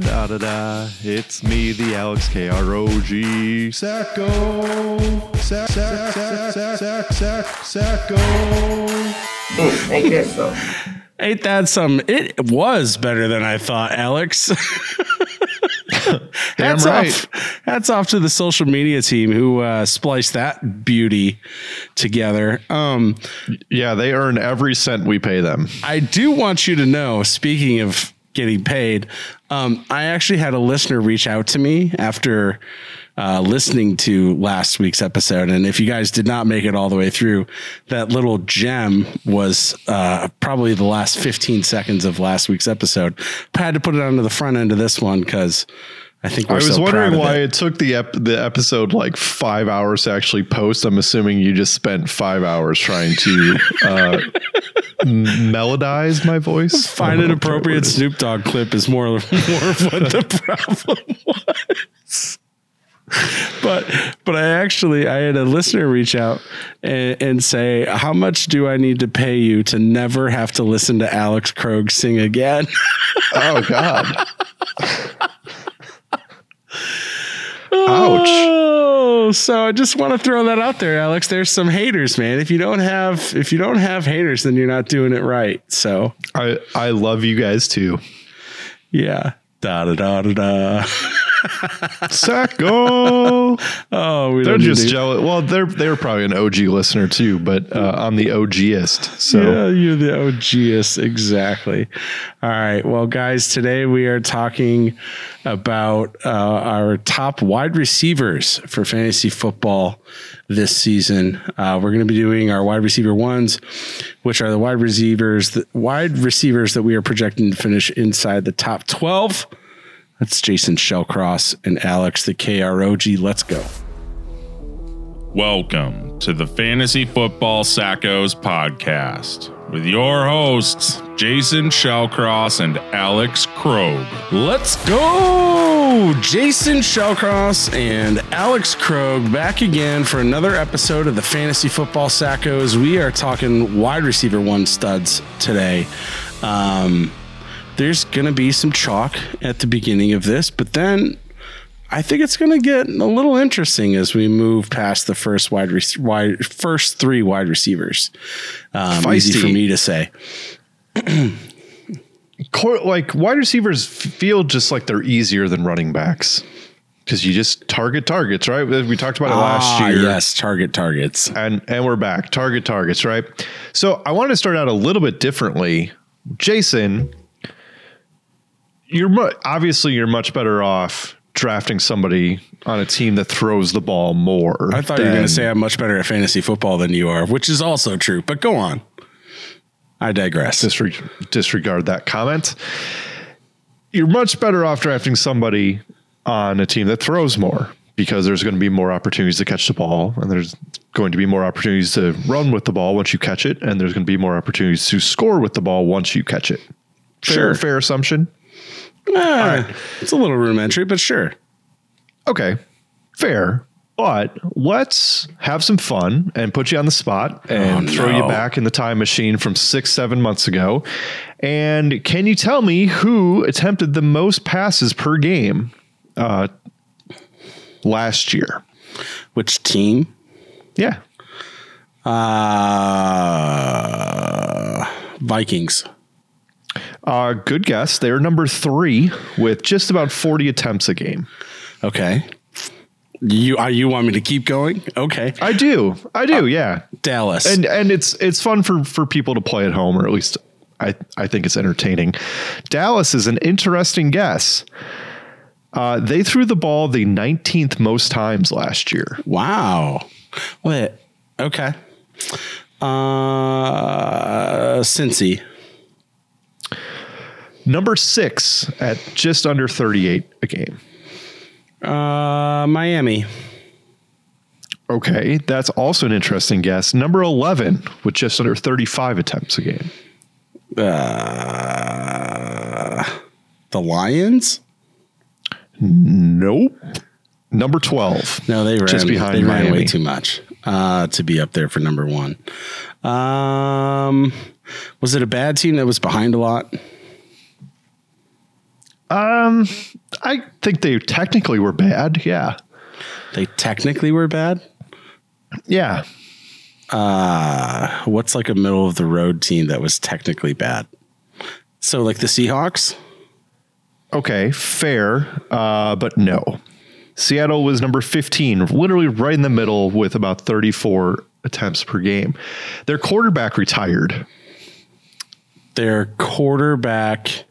da da da. It's me, the Alex K R O G. Sacco. Sack, sack, sack, sack, sack, sack, Sacco. Ain't that so? Ain't that some? It was better than I thought, Alex. hats right. off. Hats off to the social media team who uh, spliced that beauty together. Um, Yeah, they earn every cent we pay them. I do want you to know, speaking of getting paid, um, I actually had a listener reach out to me after uh, listening to last week's episode. And if you guys did not make it all the way through, that little gem was uh, probably the last 15 seconds of last week's episode. I had to put it onto the front end of this one because I think we're I was so proud wondering of why it. it. took the ep- the episode like five hours to actually post. I'm assuming you just spent five hours trying to uh, melodize my voice. Find an appropriate Snoop Dogg clip is more, more of what the problem was. But but I actually I had a listener reach out and, and say, How much do I need to pay you to never have to listen to Alex Krog sing again? Oh God! Oh, so I just want to throw that out there, Alex. There's some haters, man. If you don't have if you don't have haters, then you're not doing it right. So I I love you guys too. yeah. Da da da da da. Sacco. Oh, we They're just jealous. Well, they're they're probably an OG listener too, but uh, I'm the OGist. So Yeah, you're the OGS. Exactly. All right. Well, guys, today we are talking about uh, our top wide receivers for fantasy football this season. Uh, we're going to be doing our wide receiver ones, which are the wide receivers, the wide receivers that we are projecting to finish inside the top 12. That's Jason Shellcross and Alex, the KROG. Let's go. Welcome to the Fantasy Football Sackos podcast with your hosts, Jason Shellcross and Alex Krog. Let's go! Jason Shellcross and Alex Krog back again for another episode of the Fantasy Football Sackos. We are talking wide receiver one studs today. Um, there's going to be some chalk at the beginning of this, but then I think it's going to get a little interesting as we move past the first wide, rec- wide first three wide receivers. Um, easy for me to say. Cor- like wide receivers feel just like they're easier than running backs because you just target targets, right? We talked about it last Ah, year. yes, target targets. and and we're back target targets right so i want to start out a little bit differently jason you're mu- obviously you're much better off drafting somebody on a team that throws the ball more I thought you were going to say I'm much better at fantasy football than you are, which is also true. But go on. I digress. disre- disregard that comment you're much better off drafting somebody on a team that throws more because there's going to be more opportunities to catch the ball and there's going to be more opportunities to run with the ball once you catch it and there's going to be more opportunities to score with the ball once you catch it fair Sure. fair assumption Ah, It's a little rudimentary, but sure. okay fair but let's have some fun and put you on the spot and Oh, throw you back in the time machine from six, seven months ago. And can you tell me who attempted the most passes per game uh, last year? Which team? Yeah. Uh, Vikings. Uh, good guess. They're number three with just about 40 attempts a game. Okay. You uh, you want me to keep going? Okay. I do. I do. yeah. Dallas. and and it's it's fun for for people to play at home, or at least I I think it's entertaining. Dallas is an interesting guess. Uh, they threw the ball the 19th most times last year. wow. Wait. Okay. Uh, Cincy. Number six at just under 38 a game. Uh, Miami. Okay, that's also an interesting guess. Number 11 with just under 35 attempts a game. Uh, the Lions. Nope. Number 12. No, they ran Just behind They ran way too much uh, to be up there for number one. Um, was it a bad team that was behind a lot? Um, I think they technically were bad. Yeah. They technically were bad. Yeah. Uh, what's like a middle of the road team that was technically bad? So like the Seahawks. Okay, fair, uh, but no. Seattle was number 15, literally right in the middle with about 34 attempts per game. Their quarterback retired. Their quarterback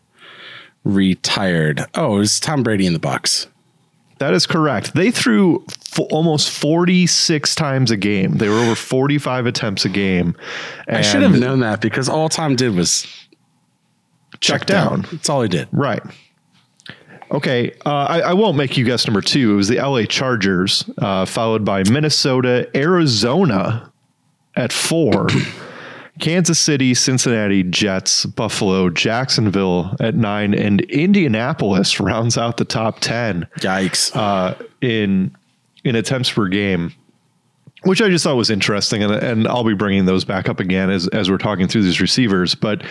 retired. Oh, it was Tom Brady in the Bucs. That is correct. They threw f- almost 46 times a game. They were over 45 attempts a game. I should have known that because all Tom did was check down. That's all he did. Right. Okay, uh, I, I won't make you guess number two. It was the LA Chargers, uh, followed by Minnesota, Arizona at four, Kansas City, Cincinnati, Jets, Buffalo, Jacksonville at nine, and Indianapolis rounds out the top ten Yikes. uh, in in attempts per game, which I just thought was interesting, and and I'll be bringing those back up again as as we're talking through these receivers, but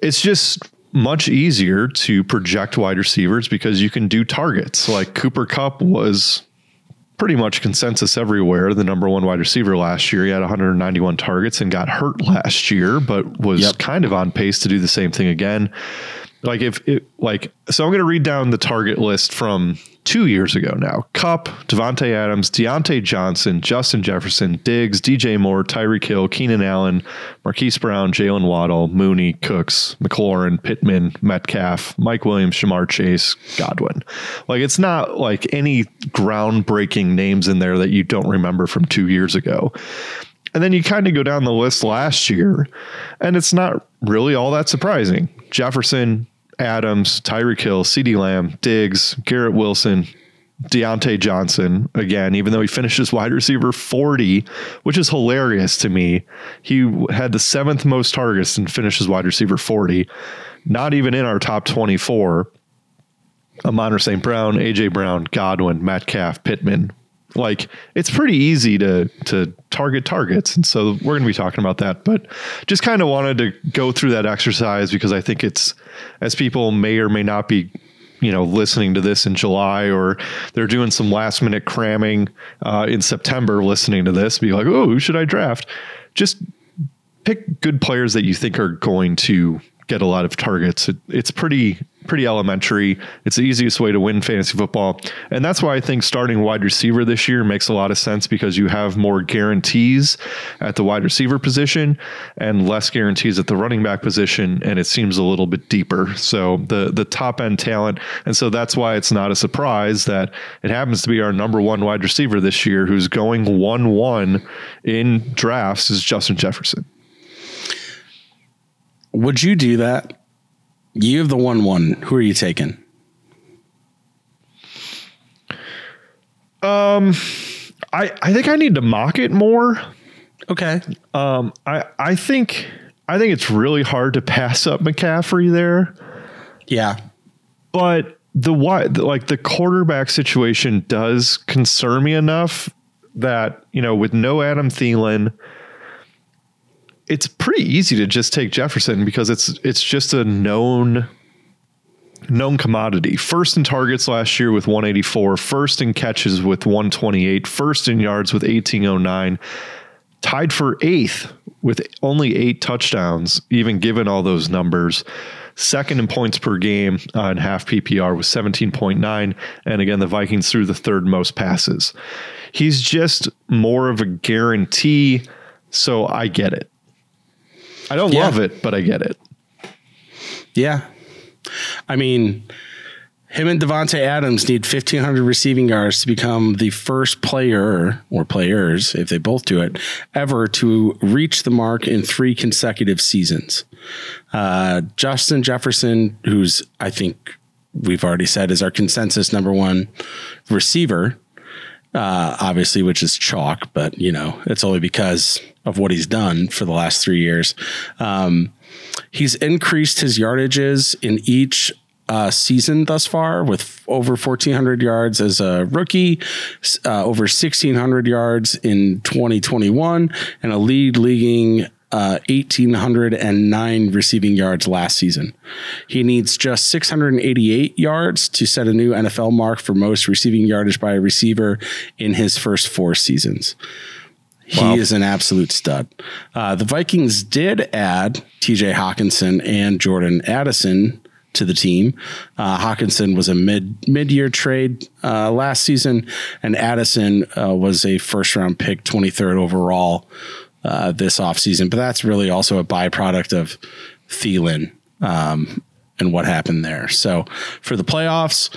it's just much easier to project wide receivers because you can do targets. Like Cooper Kupp was pretty much consensus everywhere, the number one wide receiver last year. He had 191 targets and got hurt last year, but was Yep. kind of on pace to do the same thing again. Like if it like so I'm gonna read down the target list from two years ago now. Kupp, Davante Adams, Diontae Johnson, Justin Jefferson, Diggs, DJ Moore, Tyreek Hill, Keenan Allen, Marquise Brown, Jaylen Waddle, Mooney, Cooks, McLaurin, Pittman, Metcalf, Mike Williams, Ja'Marr Chase, Godwin. Like it's not like any groundbreaking names in there that you don't remember from two years ago. And then you kind of go down the list last year, and it's not really all that surprising. Jefferson, Adams, Tyreek Hill, CeeDee Lamb, Diggs, Garrett Wilson, Diontae Johnson, again, even though he finished as wide receiver 40, which is hilarious to me. He had the seventh most targets and finished as wide receiver 40, not even in our top 24. Amon St. Brown, AJ Brown, Godwin, Matt Metcalf, Pittman. Like it's pretty easy to to target targets, and so we're going to be talking about that. But just kind of wanted to go through that exercise because I think it's as people may or may not be, you know, listening to this in July or they're doing some last minute cramming uh, in September, listening to this, be like, oh, who should I draft? Just pick good players that you think are going to get a lot of targets. It, it's pretty pretty elementary. It's the easiest way to win fantasy football, and that's why I think starting wide receiver this year makes a lot of sense because you have more guarantees at the wide receiver position and less guarantees at the running back position, and it seems a little bit deeper. So the the top end talent, and so that's why it's not a surprise that it happens to be our number one wide receiver this year, who's going one one in drafts, is Justin Jefferson. Would you do that? You have the one one. Who are you taking? Um, I, I think I need to mock it more. Okay. Um, I I think I think it's really hard to pass up McCaffrey there, Yeah. but the why like the quarterback situation does concern me enough that you know with no Adam Thielen, it's pretty easy to just take Jefferson because it's it's just a known known commodity. First in targets last year with 184, first in catches with 128, first in yards with 1809, tied for eighth with only eight touchdowns, even given all those numbers. Second in points per game uh, in half PPR with 17.9. And again, the Vikings threw the third most passes. He's just more of a guarantee. So I get it. I don't Yeah. love it, but I get it. Yeah. I mean, him and Davante Adams need 1,500 receiving yards to become the first player or players, if they both do it, ever to reach the mark in three consecutive seasons. Uh, Justin Jefferson, who's, I think we've already said, is our consensus number one receiver, uh, obviously, which is chalk, but, you know, it's only because of what he's done for the last three years. Um, He's increased his yardages in each uh, season thus far with over 1,400 yards as a rookie, uh, over 1,600 yards in 2021, and a lead leading uh, 1,809 receiving yards last season. He needs just 688 yards to set a new NFL mark for most receiving yardage by a receiver in his first four seasons. He is an absolute stud. Uh, the Vikings did add TJ Hockenson and Jordan Addison to the team. Uh, Hockenson was a mid mid year trade uh, last season, and Addison uh, was a first round pick, 23rd overall uh, this offseason. But that's really also a byproduct of Thielen um, and what happened there. So for the playoffs,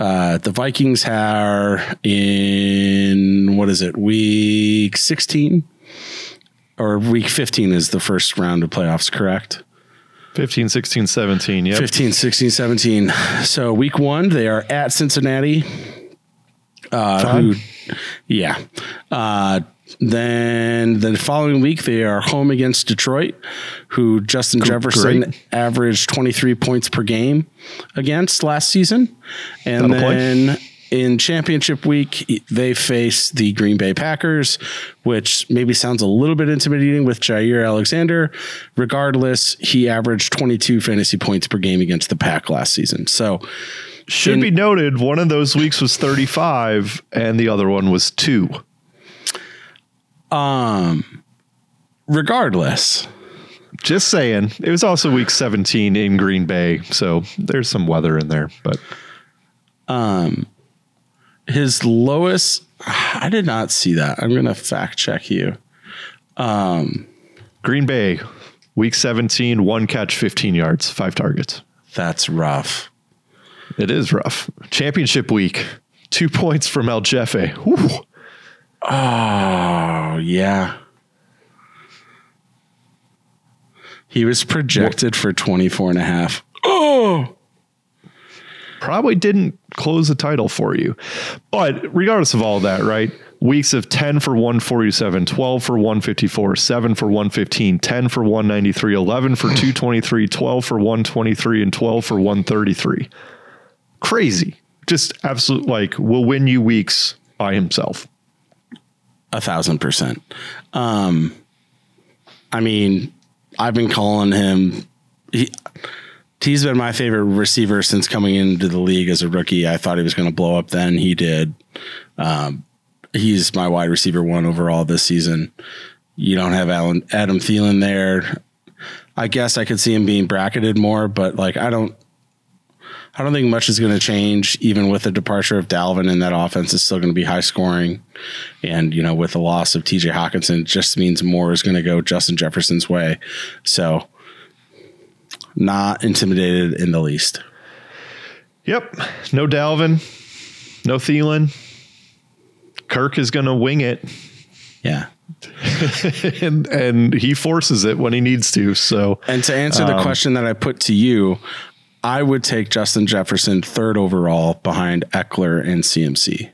uh, the Vikings are in what is it, week 16? Or week 15 is the first round of playoffs, correct? 15, 16, 17. Yep. 15, 16, 17. So week one, they are at Cincinnati. Uh, who, yeah. Uh, then the following week, they are home against Detroit, who Justin Jefferson great. averaged 23 points per game against last season. And That'll play. then in championship week, they face the Green Bay Packers, which maybe sounds a little bit intimidating with Jaire Alexander. Regardless, he averaged 22 fantasy points per game against the Pack last season. So, Should in- be noted, one of those weeks was 35 and the other one was two. Regardless, Just saying. It was also week 17 in Green Bay. So there's some weather in there. But um, his lowest, I did not see that. I'm going to fact check you. Um, Green Bay, week 17, one catch, 15 yards, five targets. That's rough. It is rough. Championship week, two points from El Jefe. Whew. Oh, yeah. He was projected for 24 and a half. Oh, Probably didn't close the title for you. But regardless of all that, right? Weeks of 10 for 147, 12 for 154, 7 for 115, 10 for 193, 11 for 223, 12 for 123, and 12 for 133. Crazy. Just absolute, like, will win you weeks by himself. A thousand percent. Um, I mean, I've been calling him. He, he's been my favorite receiver since coming into the league as a rookie. I thought he was going to blow up. Then he did. Um, he's my wide receiver one overall this season. You don't have Alan, Adam Thielen there. I guess I could see him being bracketed more, but like I don't. I don't think much is going to change, even with the departure of Dalvin, and that offense is still going to be high scoring. And, you know, with the loss of TJ Hockenson, it just means more is going to go Justin Jefferson's way. So, not intimidated in the least. Yep. No Dalvin, no Thielen. Kirk is going to wing it, Yeah. and and he forces it when he needs to. So And to answer the um, question that I put to you, I would take Justin Jefferson third overall behind Ekeler and CMC.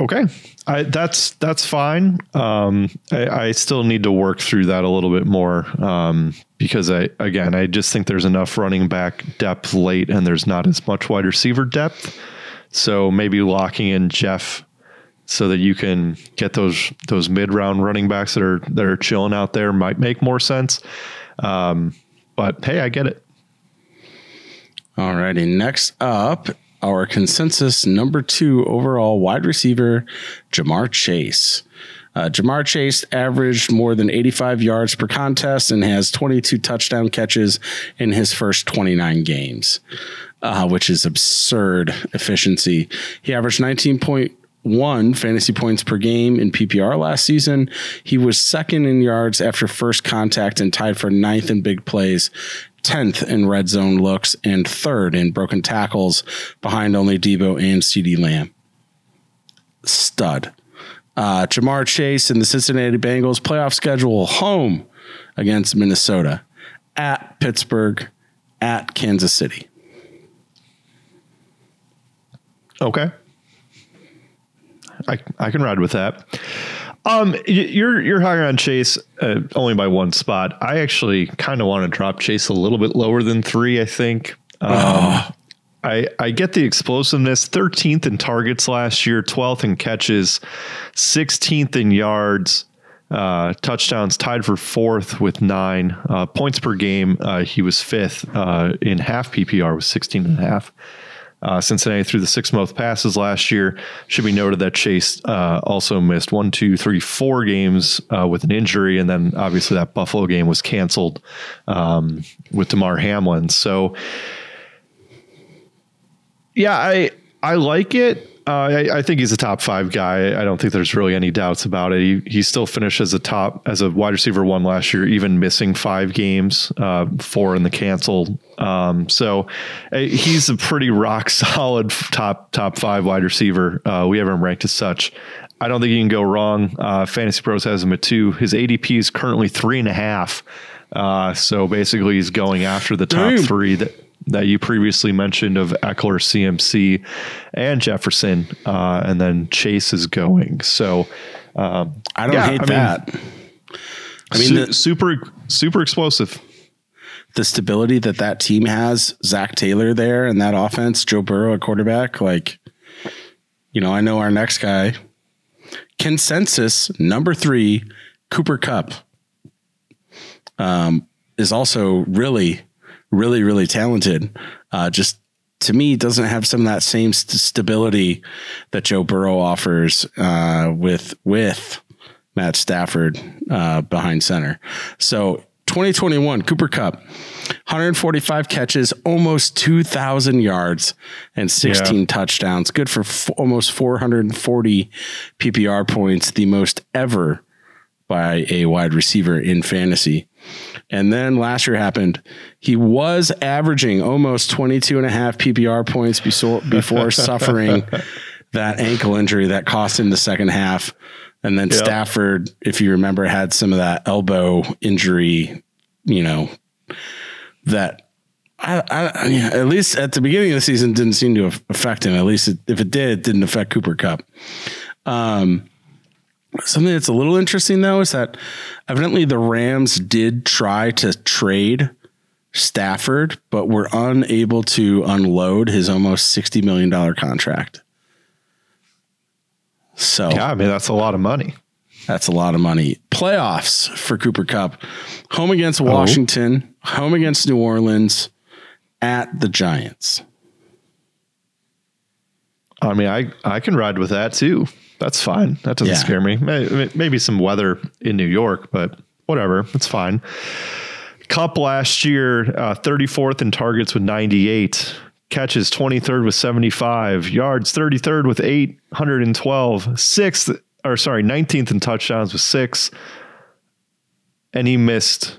Okay, I, that's that's fine. Um, I, I still need to work through that a little bit more um, because I again I just think there's enough running back depth late and there's not as much wide receiver depth. So maybe locking in Jeff so that you can get those those mid round running backs that are that are chilling out there might make more sense. Um, but hey, I get it. Alrighty. Next up, our consensus number two overall wide receiver, Ja'Marr Chase. Uh, Ja'Marr Chase averaged more than 85 yards per contest and has 22 touchdown catches in his first 29 games, uh, which is absurd efficiency. He averaged 19.1 fantasy points per game in PPR last season. He was second in yards after first contact and tied for ninth in big plays 10th in red zone looks and third in broken tackles behind only Deebo and CeeDee Lamb. Stud. Uh, Ja'Marr Chase and the Cincinnati Bengals playoff schedule home against Minnesota, at Pittsburgh, at Kansas City. Okay. I I can ride with that. Um, you're you're higher on Chase uh, only by one spot. I actually kind of want to drop Chase a little bit lower than three. I think. Um, I I get the explosiveness. 13th in targets last year, 12th in catches, 16th in yards. Uh, touchdowns tied for fourth with nine. Uh, points per game, uh, he was fifth uh, in half PPR with 16 and a half. Uh, Cincinnati threw the six most passes last year. Should be noted that Chase uh, also missed one, two, three, four games uh, with an injury, and then obviously that Buffalo game was canceled um, with Damar Hamlin. So, yeah, I I like it. Uh, I, I, think he's a top five guy. I don't think there's really any doubts about it. He, he still finished as a top as a wide receiver one last year, even missing five games, uh, four in the cancel. Um, so uh, he's a pretty rock solid top top five wide receiver. Uh, we have him ranked as such. I don't think you can go wrong. Uh, Fantasy Pros has him at two. His ADP is currently three and a half. Uh, so basically, he's going after the top Damn. three that that you previously mentioned of Ekeler, CMC, and Jefferson, uh, and then Chase is going. So um, I don't yeah, hate I mean, that. I mean, su- the, super super explosive. the stability that that team has, Zac Taylor there and that offense, Joe Burrow at quarterback, like, you know, I know our next guy, consensus number three, Cooper Kupp, um, is also really, really, really talented. Uh, just to me, doesn't have some of that same st- stability that Joe Burrow offers uh, with with Matt Stafford uh, behind center. So 2021 Cooper Kupp, 145 catches, almost 2,000 yards, and 16 Yeah. touchdowns. Good for f- almost 440 PPR points, the most ever by a wide receiver in fantasy. And then last year happened. He was averaging almost 22 and a half PPR points before, before suffering that ankle injury that cost him the second half. And then Yep. Stafford, if you remember, had some of that elbow injury, you know, that I, I, at least at the beginning of the season didn't seem to affect him. At least it, if it did, it didn't affect Cooper Kupp. Um, something that's a little interesting though is that evidently the Rams did try to trade Stafford, but were unable to unload his almost sixty million dollar contract. So Yeah, I mean that's a lot of money. that's a lot of money. Playoffs for Cooper Kupp. Home against oh. Washington, home against New Orleans, at the Giants. I mean, I I can ride with that too. That's fine. That doesn't Yeah. scare me. Maybe some weather in New York, but whatever. It's fine. Kupp last year, uh, 34th in targets with 98, catches 23rd with 75, yards 33rd with 812, sixth or sorry, 19th in touchdowns with six, and he missed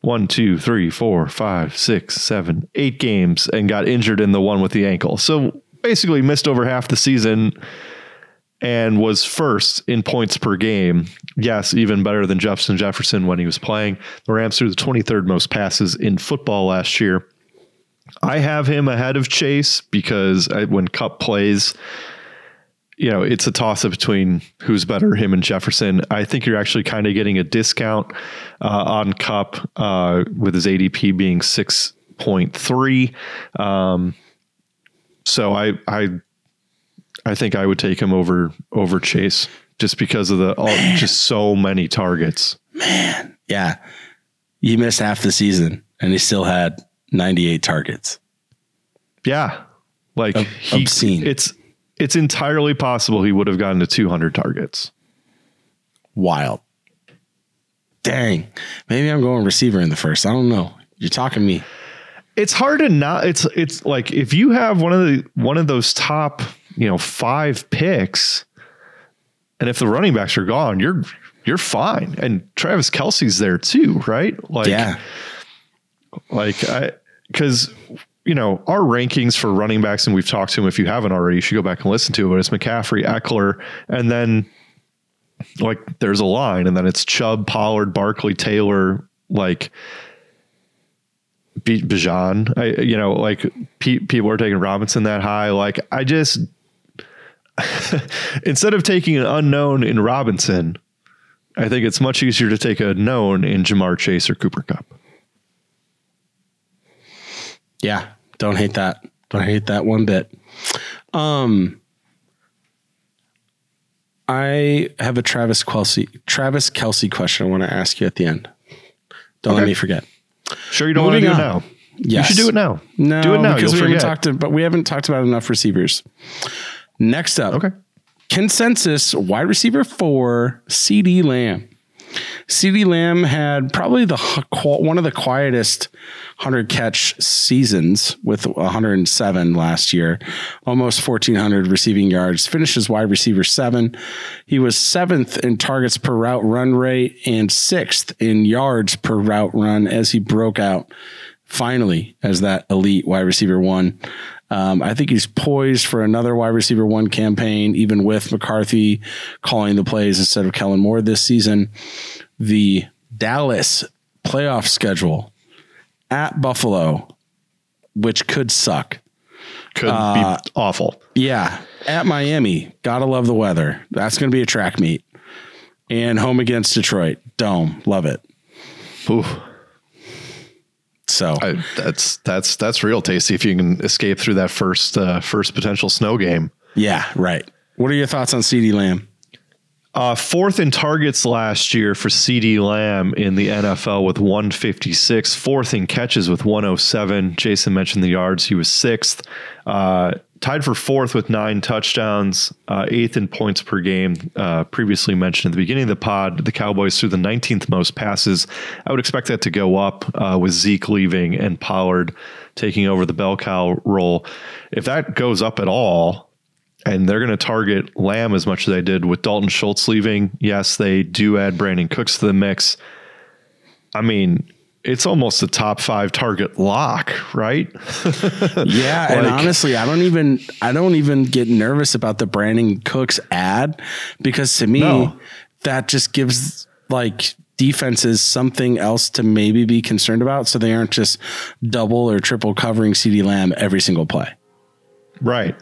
one, two, three, four, five, six, seven, eight games and got injured in the one with the ankle. So basically missed over half the season and was first in points per game. Yes, even better than Jefferson Jefferson when he was playing. The Rams threw the 23rd most passes in football last year. I have him ahead of Chase because I, when Kupp plays, you know, it's a toss up between who's better, him and Jefferson. I think you're actually kind of getting a discount uh, on Kupp uh, with his ADP being 6.3. Um, so I, I, I think I would take him over over Chase just because of the all, just so many targets. Man, yeah. He missed half the season and he still had 98 targets. Yeah, like Ob- he, obscene. It's it's entirely possible he would have gotten to 200 targets. Wild. Dang. Maybe I'm going receiver in the first. I don't know. You're talking me. it's hard to not it's it's like if you have one of the one of those top you know five picks and if the running backs are gone you're you're fine and travis kelce's there too right like yeah. like i because you know our rankings for running backs and we've talked to them if you haven't already you should go back and listen to it but it's mccaffrey ekeler and then like there's a line and then it's chubb pollard barkley taylor like B- Bijan, I, you know, like pe- people are taking Robinson that high. Like I just, instead of taking an unknown in Robinson, I think it's much easier to take a known in Ja'Marr Chase or Cooper Kupp. Yeah. Don't hate that. Don't hate that one bit. Um, I have a Travis Kelce Travis Kelce question I want to ask you at the end. Don't let me forget. Sure, you don't want to Moving do it now. Yes. You should do it now. No, do it now. because You'll we haven't forget. talked, but we haven't talked about enough receivers. Next up, Okay. consensus wide receiver four, CeeDee Lamb. CeeDee Lamb had probably the one of the quietest 100 catch seasons with 107 last year, almost 1,400 receiving yards. Finishes wide receiver seven. He was seventh in targets per route run rate and sixth in yards per route run as he broke out finally as that elite wide receiver one. Um, I think he's poised for another wide receiver one campaign, even with McCarthy calling the plays instead of Kellen Moore this season. The Dallas playoff schedule at Buffalo, which could suck. Could Uh, be awful. Yeah, at Miami, gotta love the weather. That's going to be a track meet. And home against Detroit, dome, love it. Ooh, So I, that's that's that's real tasty if you can escape through that first uh, first potential snow game. yeah, right. What are your thoughts on CeeDee Lamb? Uh, fourth in targets last year for CeeDee Lamb in the NFL with 156. Fourth in catches with 107. Jason mentioned the yards. He was sixth. Uh, tied for fourth with nine touchdowns. Uh, eighth in points per game. Uh, previously mentioned at the beginning of the pod, the Cowboys threw the 19th most passes. I would expect that to go up uh, with Zeke leaving and Pollard taking over the bell cow role. If that goes up at all, and they're going to target Lamb as much as they did with Dalton Schultz leaving. Yes, they do add Brandin Cooks to the mix. I mean, it's almost a top five target lock, right? Yeah, and honestly, I don't even I don't even get nervous about the Brandin Cooks ad because to me No. that just gives like defenses something else to maybe be concerned about so they aren't just double or triple covering CeeDee Lamb every single play. Right.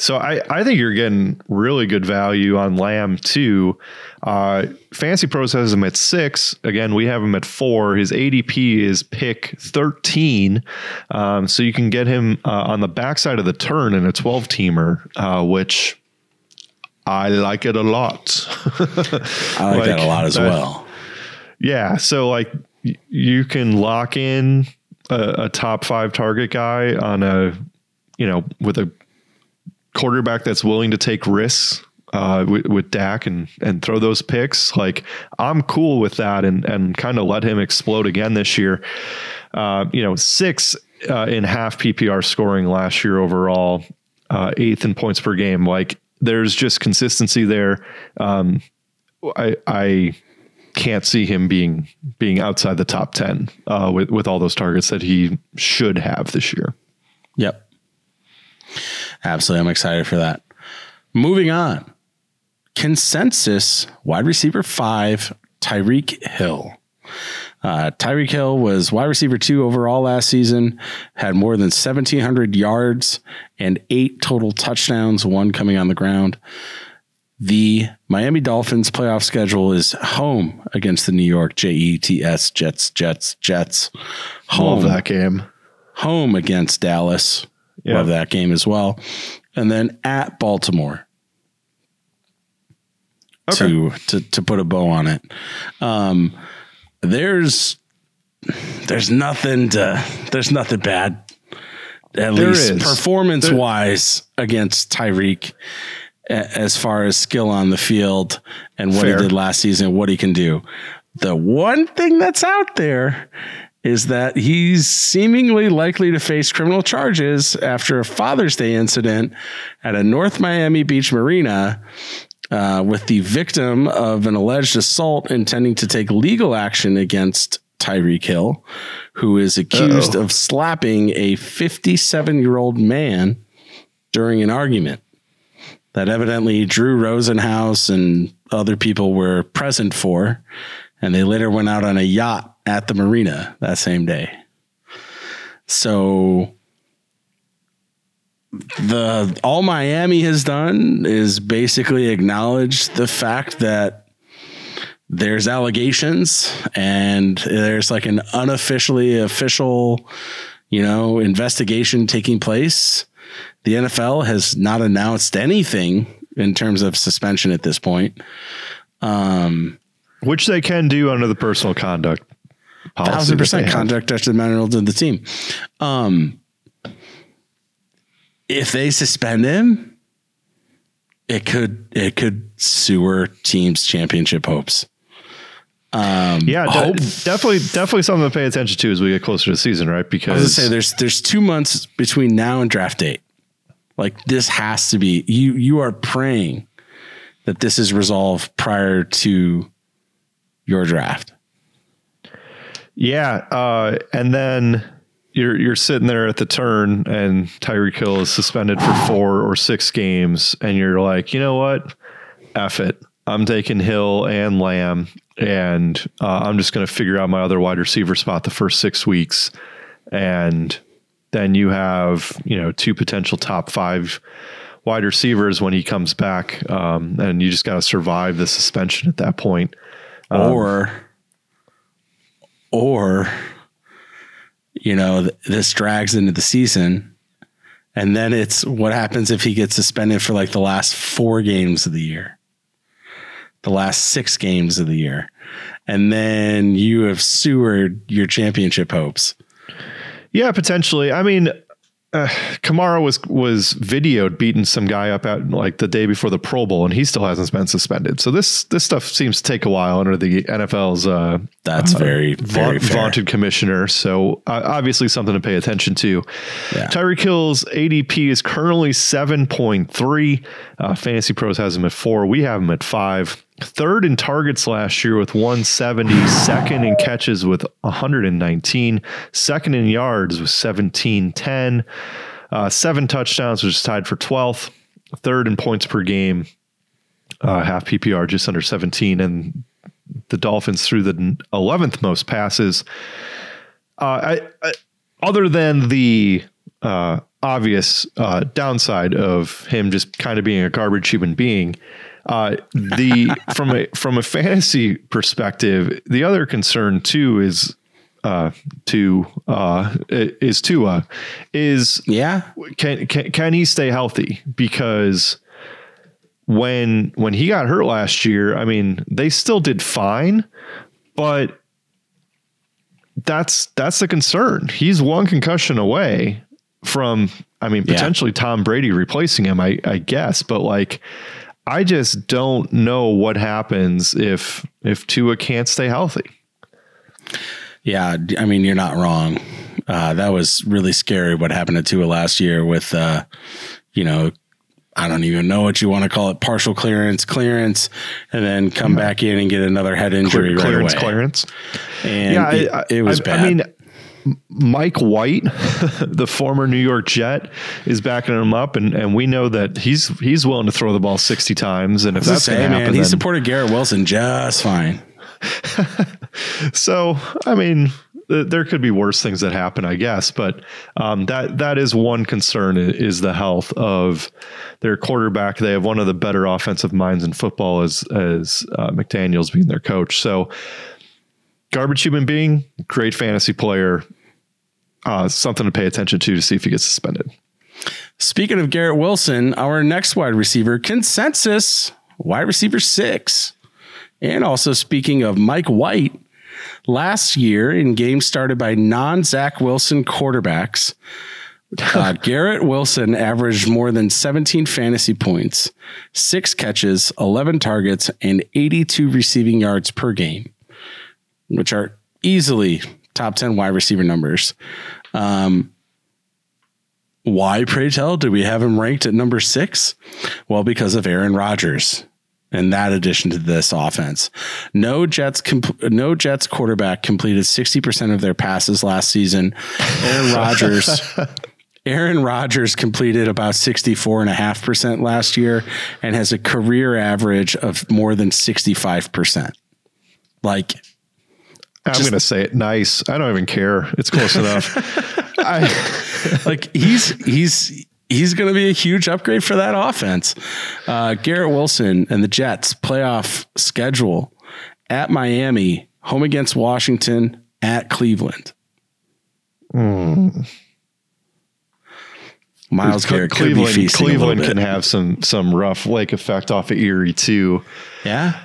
So I, I think you're getting really good value on Lamb too. Uh, Fantasy Pros has him at six. Again, we have him at four. His ADP is pick 13. Um, so you can get him uh, on the backside of the turn in a 12 teamer, uh, which I like it a lot. I like, that a lot as that- well. Yeah. So like y- you can lock in a, a top five target guy on a, you know, with a quarterback that's willing to take risks uh, with, with Dak and and throw those picks. Like I'm cool with that and and kind of let him explode again this year. Uh, you know, six uh, in half PPR scoring last year overall, uh, eighth in points per game. Like there's just consistency there. Um, I I can't see him being being outside the top ten uh, with with all those targets that he should have this year. Yep. Absolutely. I'm excited for that. Moving on. Consensus wide receiver five, Tyreek Hill. Uh, Tyreek Hill was wide receiver two overall last season, had more than 1,700 yards and eight total touchdowns, one coming on the ground. The Miami Dolphins playoff schedule is home against the New York Jets, Jets, Jets, Jets. Home Love that game. home against Dallas. Yeah. Love that game as well. And then at Baltimore. To, to to put a bow on it. Um there's there's nothing to there's nothing bad at There least is. performance wise against Tyreek as far as skill on the field and what Fair. he did last season, what he can do. The one thing that's out there is that he's seemingly likely to face criminal charges after a Father's Day incident at a North Miami Beach marina uh, with the victim of an alleged assault intending to take legal action against Tyreek Hill, who is accused Uh-oh. of slapping a 57 year old man during an argument that evidently Drew Rosenhaus and other people were present for. And they later went out on a yacht at the marina that same day. So the all Miami has done is basically acknowledge the fact that there's allegations and there's like an unofficially official, you know, investigation taking place. The NFL has not announced anything in terms of suspension at this point. Um, Which they can do under the personal conduct policy. thousand percent conduct detrimental to the team. Um, if they suspend him, it could it could sewer teams championship hopes. Um, Yeah, de- hope- definitely, definitely something to pay attention to as we get closer to the season, right? I was Because gonna say there's there's two months between now and draft date. Like this has to be you you are praying that this is resolved prior to your draft. Yeah, uh, and then you're you're sitting there at the turn, and Tyreek Hill is suspended for four or six games, and you're like, you know what, F it, I'm taking Hill and Lamb, and uh, I'm just going to figure out my other wide receiver spot the first six weeks, and then you have you know two potential top five wide receivers when he comes back, um, and you just got to survive the suspension at that point. Um, or or you know th- this drags into the season and then it's what happens if he gets suspended for like the last four games of the year? The last six games of the year. And then you have sewered your championship hopes. Yeah, potentially. I mean, uh, Kamara was was videoed beating some guy up at like the day before the Pro Bowl, and he still hasn't been suspended. So this this stuff seems to take a while under the NFL's uh, that's very very fair. vaunted commissioner. So uh, obviously something to pay attention to. Yeah. Tyreek Hill's ADP is currently seven point three. Uh, Fantasy Pros has him at four. We have him at five. Third in targets last year with 170, second in catches with 119, second in yards with 1710. Uh, seven touchdowns, which is tied for 12th. Third in points per game, uh, half PPR, just under 17. And the Dolphins threw the 11th most passes. Uh, I, I, other than the uh, obvious uh, downside of him just kind of being a garbage human being, uh, the from a from a fantasy perspective, the other concern too is uh, to uh, is Tua is yeah can, can can he stay healthy? Because when when he got hurt last year, I mean, they still did fine, but that's that's the concern. He's one concussion away from, I mean, Yeah. potentially Tom Brady replacing him. I, I guess, but like, I just don't know what happens if if Tua can't stay healthy. Yeah, I mean you're not wrong. Uh, that was really scary what happened to Tua last year with, uh, you know, I don't even know what you want to call it, partial clearance, clearance, and then come back in and get another head injury right clearance, away. clearance. And yeah, it, I, it was I, bad. I mean, Mike White, the former New York Jet, is backing him up, and, and we know that he's he's willing to throw the ball sixty times, and if that's going man, happen, he then, supported Garrett Wilson just fine. so I mean, th- there could be worse things that happen, I guess, but um, that that is one concern is the health of their quarterback. They have one of the better offensive minds in football, as as uh, McDaniel's being their coach. So, garbage human being, great fantasy player. Uh, something to pay attention to to see if he gets suspended. Speaking of Garrett Wilson, our next wide receiver consensus wide receiver six. And also speaking of Mike White, last year in games started by non Zach Wilson quarterbacks, uh, Garrett Wilson averaged more than 17 fantasy points, six catches, 11 targets, and 82 receiving yards per game, which are easily top 10 wide receiver numbers. Um, why, pray tell, do we have him ranked at number six? Well, because of Aaron Rodgers and that addition to this offense. No Jets, comp- no Jets quarterback completed 60% of their passes last season. Aaron Rodgers. Aaron Rodgers completed about 64.5% last year and has a career average of more than 65%. Like, I'm going to say it nice. I don't even care. It's close enough. I, like he's he's he's going to be a huge upgrade for that offense. Uh, Garrett Wilson and the Jets playoff schedule at Miami, home against Washington, at Cleveland. Myles Cle- Garrett Cleveland, a Cleveland bit. can have some some rough lake effect off of Erie too. Yeah.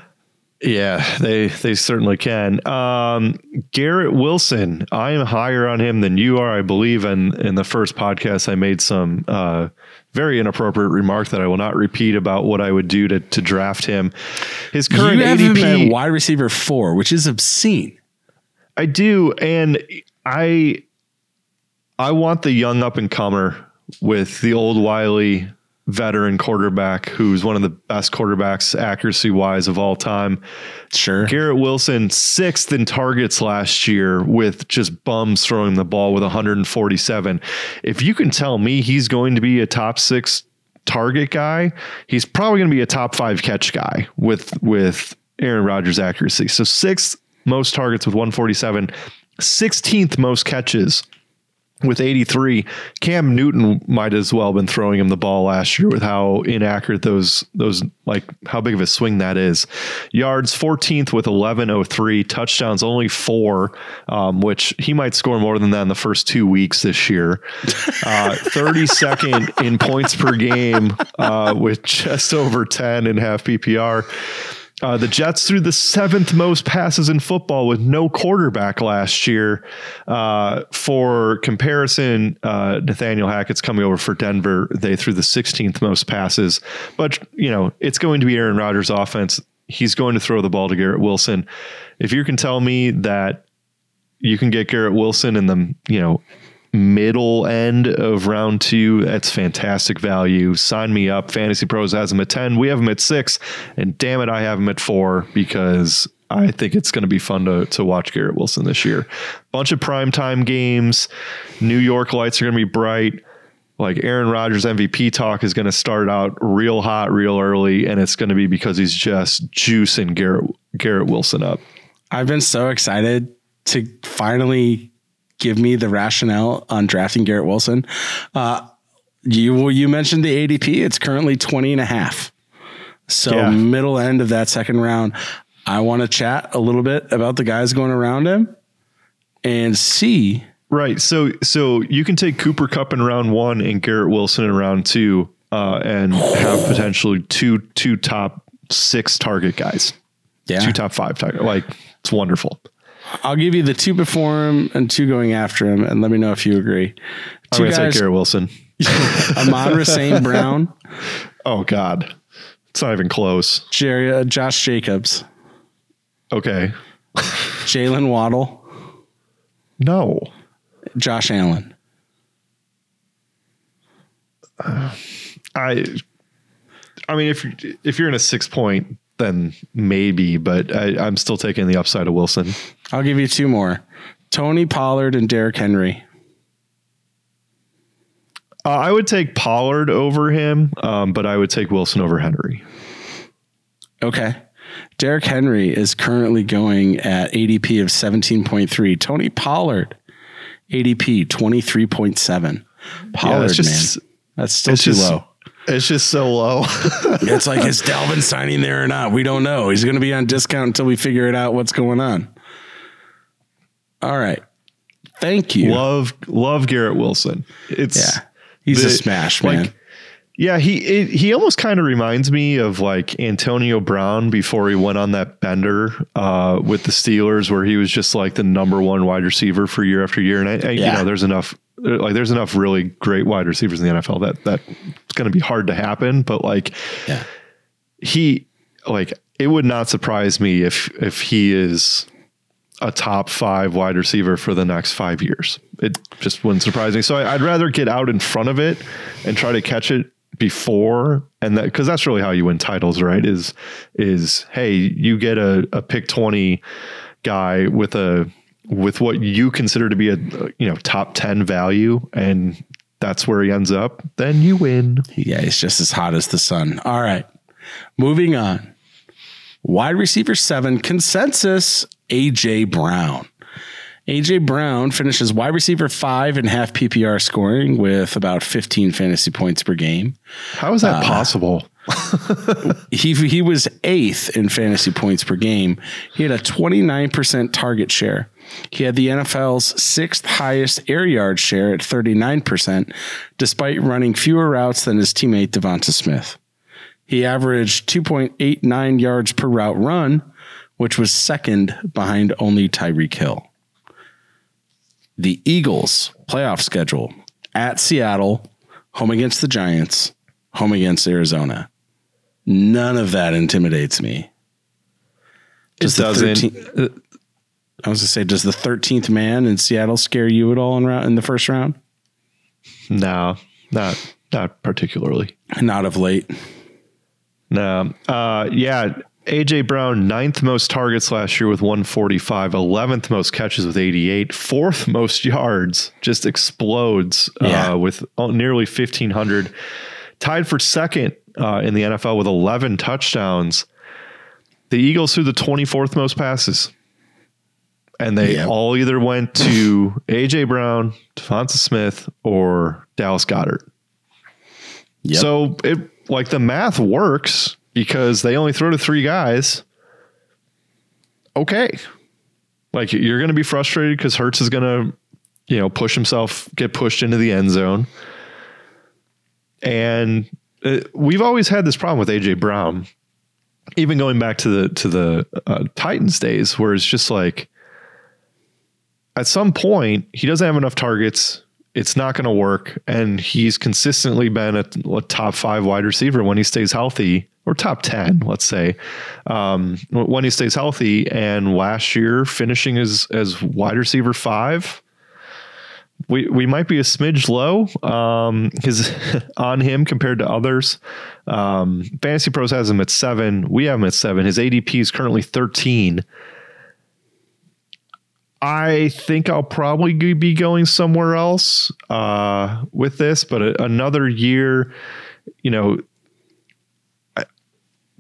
Yeah, they they certainly can. Um, Garrett Wilson, I am higher on him than you are. I believe in in the first podcast I made some uh, very inappropriate remark that I will not repeat about what I would do to to draft him. His current you have ADP, wide receiver four, which is obscene. I do, and I I want the young up and comer with the old wily veteran quarterback who's one of the best quarterbacks accuracy wise of all time. Sure. Garrett Wilson sixth in targets last year with just bums throwing the ball with 147. If you can tell me he's going to be a top six target guy, he's probably going to be a top five catch guy with with Aaron Rodgers accuracy. So sixth most targets with 147, 16th most catches with 83 cam newton might as well have been throwing him the ball last year with how inaccurate those those like how big of a swing that is. Yards 14th with 1103 touchdowns only four um, which he might score more than that in the first two weeks this year. Uh, 32nd in points per game uh, with just over 10 in half ppr uh, the Jets threw the seventh most passes in football with no quarterback last year. Uh, for comparison, uh, Nathaniel Hackett's coming over for Denver. They threw the 16th most passes, but you know it's going to be Aaron Rodgers' offense. He's going to throw the ball to Garrett Wilson. If you can tell me that you can get Garrett Wilson in the you know middle end of round two. That's fantastic value. Sign me up. Fantasy Pros has him at 10. We have him at six. And damn it, I have him at four because I think it's going to be fun to, to watch Garrett Wilson this year. Bunch of primetime games. New York lights are going to be bright. Like Aaron Rodgers MVP talk is going to start out real hot, real early, and it's going to be because he's just juicing Garrett Garrett Wilson up. I've been so excited to finally give me the rationale on drafting Garrett Wilson. Uh, you you mentioned the ADP. It's currently 20 and a half. So Yeah. middle end of that second round. I want to chat a little bit about the guys going around him and see. Right. So so you can take Cooper Kupp in round one and Garrett Wilson in round two, uh, and have potentially two two top six target guys. Yeah. Two top five target. Like it's wonderful. I'll give you the two before him and two going after him, and let me know if you agree. I'm Two gonna take Garrett Wilson. Amon St. Brown, Oh God. It's not even close. Jerry, uh, Josh Jacobs, Okay. Jaylen Waddle, No. Josh Allen. I I mean if if you're in a six point, then maybe, but I, I'm still taking the upside of Wilson. I'll give you two more. Tony Pollard and Derrick Henry. Uh, I would take Pollard over him, um, but I would take Wilson over Henry. Okay. Derrick Henry is currently going at ADP of 17.3. Tony Pollard, ADP 23.7. Pollard, that's just- man. That's still too just- low. It's just so low. It's like, is Dalvin signing there or not? We don't know. He's going to be on discount until we figure it out what's going on. All right. Thank you. love love Garrett Wilson. It's yeah. He's a the- smash, like, man. Yeah, he it, he almost kind of reminds me of like Antonio Brown before he went on that bender uh, with the Steelers, where he was just like the number one wide receiver for year after year. And I, I you know, there's enough like there's enough really great wide receivers in the NFL that that's going to be hard to happen. But like Yeah. he like it would not surprise me if if he is a top five wide receiver for the next five years. It just wouldn't surprise me. So I, I'd rather get out in front of it and try to catch it before and that because that's really how you win titles, right? Is is hey, you get a, a pick 20 guy with a with what you consider to be a you know top 10 value and that's where he ends up, then you win. Yeah, he's just as hot as the sun. All right. Moving on. Wide receiver seven consensus AJ Brown. AJ Brown finishes wide receiver five in half PPR scoring with about 15 fantasy points per game. How is that uh, possible? He he was eighth in fantasy points per game. He had a 29% target share. He had the NFL's sixth highest air yard share at 39%, despite running fewer routes than his teammate DeVonta Smith. He averaged 2.89 yards per route run, which was second behind only Tyreek Hill. The Eagles' playoff schedule at Seattle, home against the Giants, home against Arizona. None of that intimidates me. Does it doesn't. 13 uh, I was going to say, does the 13th man in Seattle scare you at all in, round, in the first round? No, not not particularly. Not of late. No. Uh, yeah. AJ Brown, ninth most targets last year with 145, 11th most catches with 88, fourth most yards, just explodes Yeah. uh, with nearly 1,500. Tied for second uh, in the NFL with 11 touchdowns. The Eagles threw the 24th most passes. And they Yep. all either went to AJ Brown, DeVonta Smith, or Dallas Goedert. Yep. So it like the math works because they only throw to three guys. Okay. Like you're going to be frustrated because Hurts is going to, you know, push himself, get pushed into the end zone. And uh, we've always had this problem with AJ Brown, even going back to the to the uh, Titans days, where it's just like, at some point he doesn't have enough targets. It's not going to work, and he's consistently been a, a top five wide receiver when he stays healthy, or top ten, let's say, um, when he stays healthy. And last year, finishing as as wide receiver five, we we might be a smidge low um his on him compared to others. Um fantasy pros has him at seven. We have him at seven. His adp is currently 13 i think i'll probably be going somewhere else uh with this but a, another year you know I-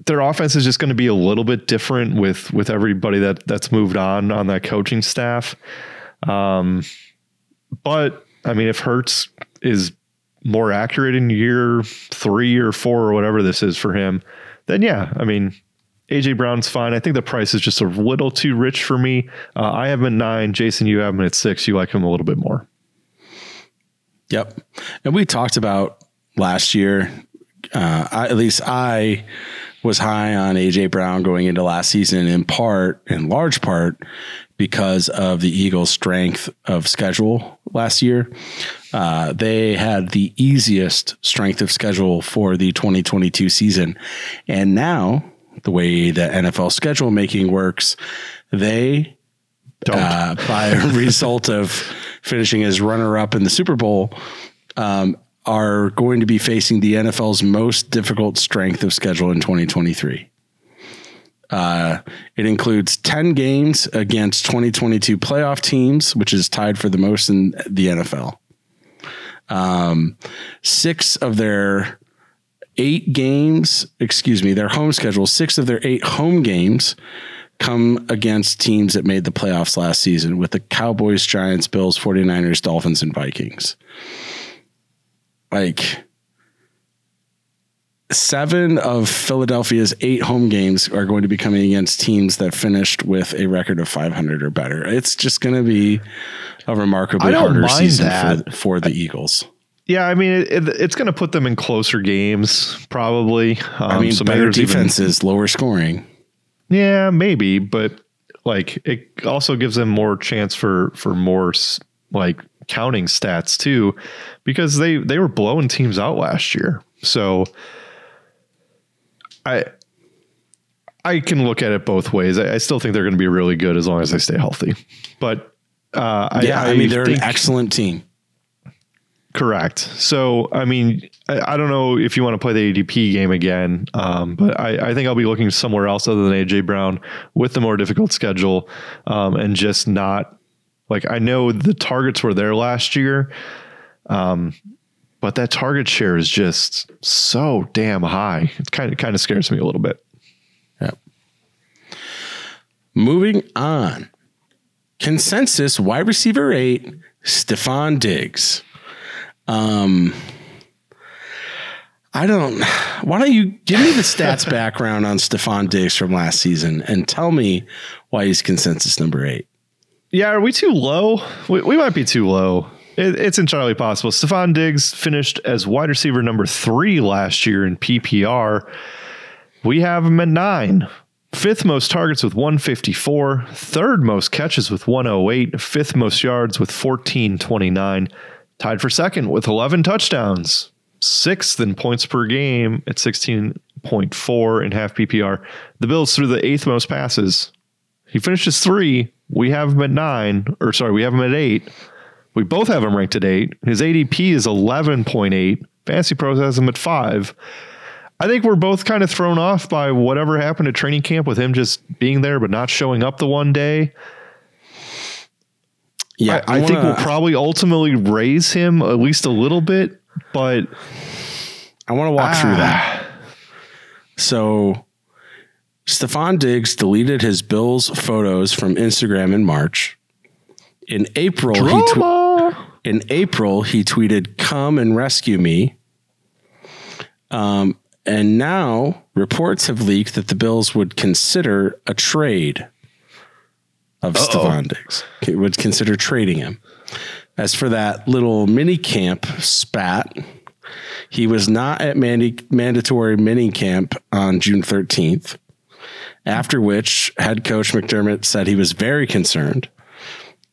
their offense is just going to be a little bit different with with everybody that that's moved on on that coaching staff. Um but I mean, if Hurts is more accurate in year three or four or whatever this is for him, then yeah, I mean, AJ Brown's fine. I think the price is just a little too rich for me. Uh, I have him at nine. Jason, you have him at six. You like him a little bit more. Yep. And we talked about last year, uh, I, at least I was high on AJ Brown going into last season in part, in large part, because of the Eagles' strength of schedule last year. Uh, they had the easiest strength of schedule for the 2022 season. And now, the way the NFL schedule making works, they Don't. uh, by a result of finishing as runner up in the Super Bowl, um, are going to be facing the NFL's most difficult strength of schedule in 2023. Uh, it includes 10 games against 2022 playoff teams, which is tied for the most in the NFL. Um, six of their eight games, excuse me, their home schedule, six of their eight home games come against teams that made the playoffs last season with the Cowboys, Giants, Bills, 49ers, Dolphins, and Vikings. Like seven of Philadelphia's eight home games are going to be coming against teams that finished with a record of 500 or better. It's just going to be a remarkably harder season for, for the Eagles. Yeah, I mean, it, it, it's going to put them in closer games, probably. Um, I mean, so better there's even- defenses, lower scoring. Yeah, maybe, but like it also gives them more chance for for more like counting stats too, because they they were blowing teams out last year. So I I can look at it both ways. I, I still think they're going to be really good as long as they stay healthy. But uh, I, Yeah, I, mean, they're an excellent team. Correct. So, I mean, I, I don't know if you want to play the ADP game again, um, but I, I think I'll be looking somewhere else other than AJ Brown with the more difficult schedule um, and just not like I know the targets were there last year, um, but that target share is just so damn high. It kind of kind of scares me a little bit. Yep. Moving on. Consensus wide receiver eight, Stefon Diggs. Um, I don't. Why don't you give me the stats background on Stefon Diggs from last season and tell me why he's consensus number eight? Yeah, are we too low? We, we might be too low. It, it's entirely possible. Stefon Diggs finished as wide receiver number three last year in PPR. We have him at nine. Fifth most targets with 154, third most catches with 108, fifth most yards with 1429, tied for second with 11 touchdowns, sixth in points per game at 16.4 in half PPR. The Bills threw the eighth most passes. He finishes three. We have him at nine, or sorry, we have him at eight. We both have him ranked at eight. His ADP is 11.8. Fantasy Pros has him at five. I think we're both kind of thrown off by whatever happened at training camp with him just being there but not showing up the one day. Yeah, I, I think wanna- we'll probably ultimately raise him at least a little bit, but I want to walk through Ah. that. So, Stefon Diggs deleted his Bills photos from Instagram in March. In April, he tw- in April he tweeted, "Come and rescue me." Um, and now reports have leaked that the Bills would consider a trade of Stefon Diggs. Would consider trading him. As for that little mini camp spat, he was not at mandi- mandatory mini camp on June 13th. After which, head coach McDermott said he was very concerned.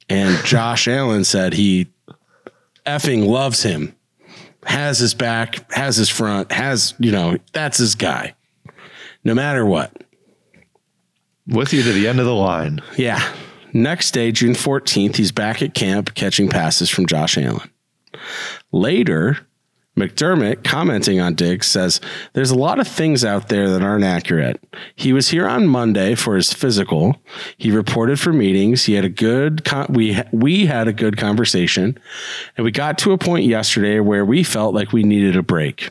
And Josh Allen said he effing loves him, has his back, has his front, has, you know, that's his guy, no matter what. With you to the end of the line. Yeah. Next day, June 14th, he's back at camp catching passes from Josh Allen. Later, McDermott, commenting on Diggs, says there's a lot of things out there that aren't accurate. He was here on Monday for his physical. He reported for meetings. He had a good con- we we had a good conversation, and we got to a point yesterday where we felt like we needed a break.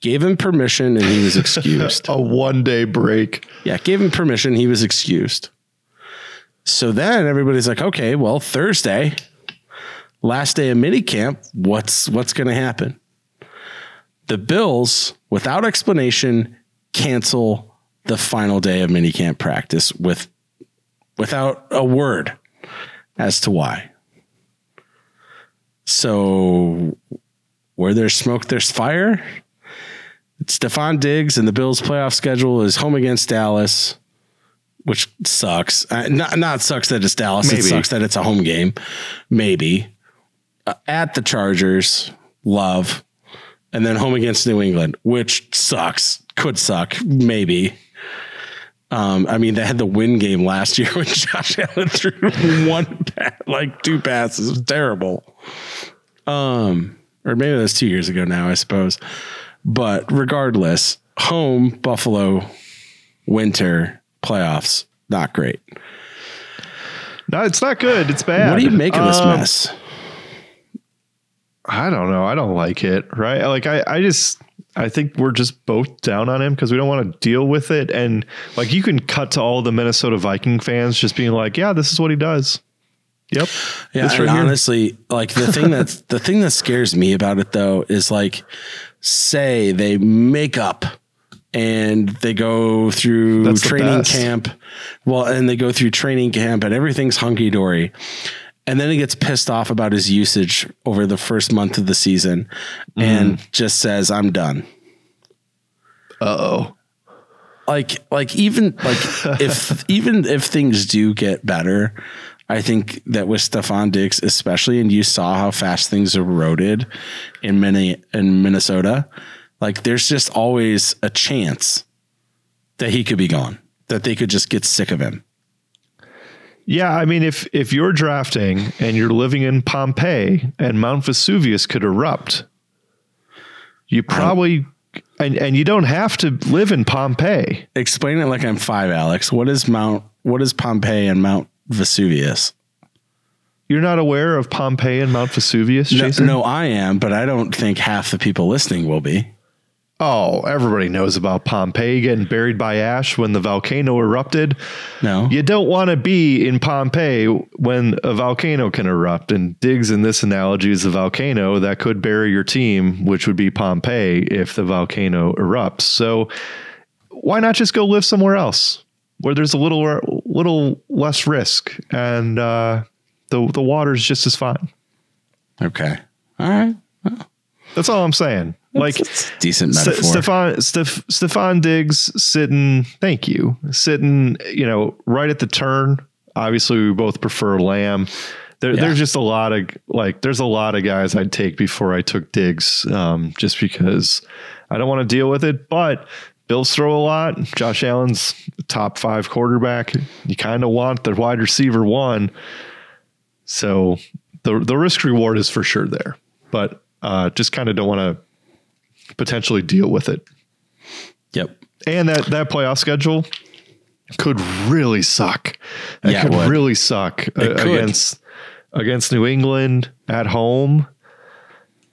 Gave him permission, and he was excused. A one day break. Yeah, gave him permission. He was excused. So then everybody's like, okay, well, Thursday, last day of minicamp, what's what's going to happen? The Bills, without explanation, cancel the final day of minicamp practice with without a word as to why. So where there's smoke, there's fire. Stefon Diggs and the Bills' playoff schedule is home against Dallas, which sucks. Uh, not not sucks that it's Dallas. It sucks that it's a home game. Maybe uh, at the Chargers, love, and then home against New England, which sucks. Could suck. Maybe. Um, I mean, they had the win game last year when Josh Allen threw one, pa- like two passes. It was terrible. Um, or maybe that was two years ago now, I suppose. But regardless, home Buffalo winter playoffs not great. No, it's not good. It's bad. What do you make of this Um, mess? I don't know. I don't like it. Right. Like I, I just I think we're just both down on him because we don't want to deal with it. And like you can cut to all the Minnesota Viking fans just being like, Yeah, this is what he does. Yep. Yeah, right honestly, like the thing that's the thing that scares me about it though is like, say they make up and they go through That's training camp. Well, and they go through training camp and everything's hunky dory. And then he gets pissed off about his usage over the first month of the season Mm-hmm. and just says, I'm done. Uh oh. like like even like if even if things do get better i think that with Stefon Diggs especially and you saw how fast things eroded in many in minnesota like there's just always a chance that he could be gone that they could just get sick of him Yeah, I mean, if if you're drafting and you're living in Pompeii and Mount Vesuvius could erupt, you probably and and you don't have to live in Pompeii. explain it like i'm five alex what is mount what is pompeii and mount vesuvius You're not aware of Pompeii and Mount Vesuvius, no, Jason? no i am but i don't think half the people listening will be Oh, everybody knows about Pompeii getting buried by ash when the volcano erupted. no You don't want to be in Pompeii when a volcano can erupt. And Diggs in this analogy is a volcano that could bury your team, which would be Pompeii if the volcano erupts. So why not just go live somewhere else where there's a little little less risk and uh, the the water's just as fine. Okay. All right. That's all I'm saying. Like decent metaphor. Stefon Steph, Stefon Diggs sitting. Thank you. Sitting. You know, right at the turn. Obviously, we both prefer Lamb. There, Yeah. There's just a lot of like. There's a lot of guys I'd take before I took Diggs, um, just because I don't want to deal with it. But Bills throw a lot. Josh Allen's top five quarterback. You kind of want the wide receiver one. So the the risk reward is for sure there, but uh, just kind of don't want to potentially deal with it. yep. And that that playoff schedule could really suck. It Yeah, could would. really suck uh, It could. against against New England at home.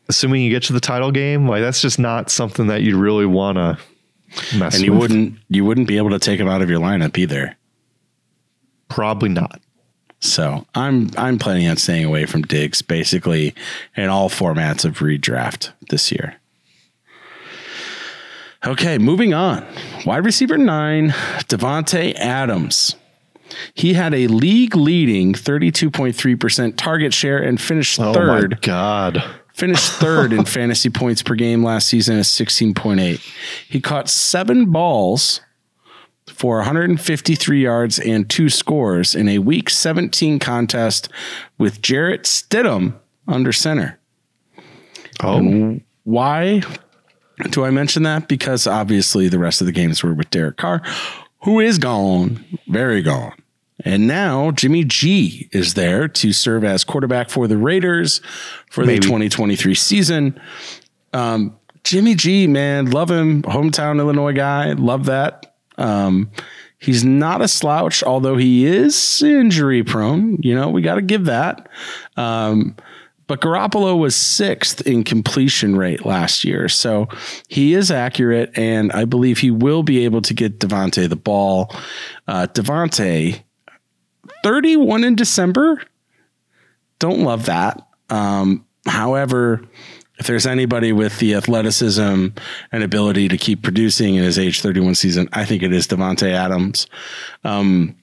Assuming you get to the title game, like that's just not something that you really want to mess And you with. wouldn't you wouldn't be able to take him out of your lineup either. Probably not. So I'm I'm planning on staying away from Diggs basically in all formats of redraft this year. Okay, moving on. Wide receiver nine, Davante Adams. He had a league leading 32.3% target share and finished Oh my third. god. Finished third in fantasy points per game last season at 16.8. He caught seven balls for 153 yards and two scores in a week 17 contest with Jarrett Stidham under center. Oh, Why do I mention that? Because obviously the rest of the games were with Derek Carr, who is gone, very gone. And now Jimmy G is there to serve as quarterback for the Raiders for Maybe. the 2023 season. Um, Jimmy G, man, love him. Hometown Illinois guy, love that. Um, he's not a slouch, although he is injury prone. You know, we got to give that. Um, but Garoppolo was sixth in completion rate last year. So he is accurate, and I believe he will be able to get Davante the ball. Uh, Davante, 31 in December. Don't love that. Um, however, if there's anybody with the athleticism and ability to keep producing in his age 31 season, I think it is Davante Adams. Um,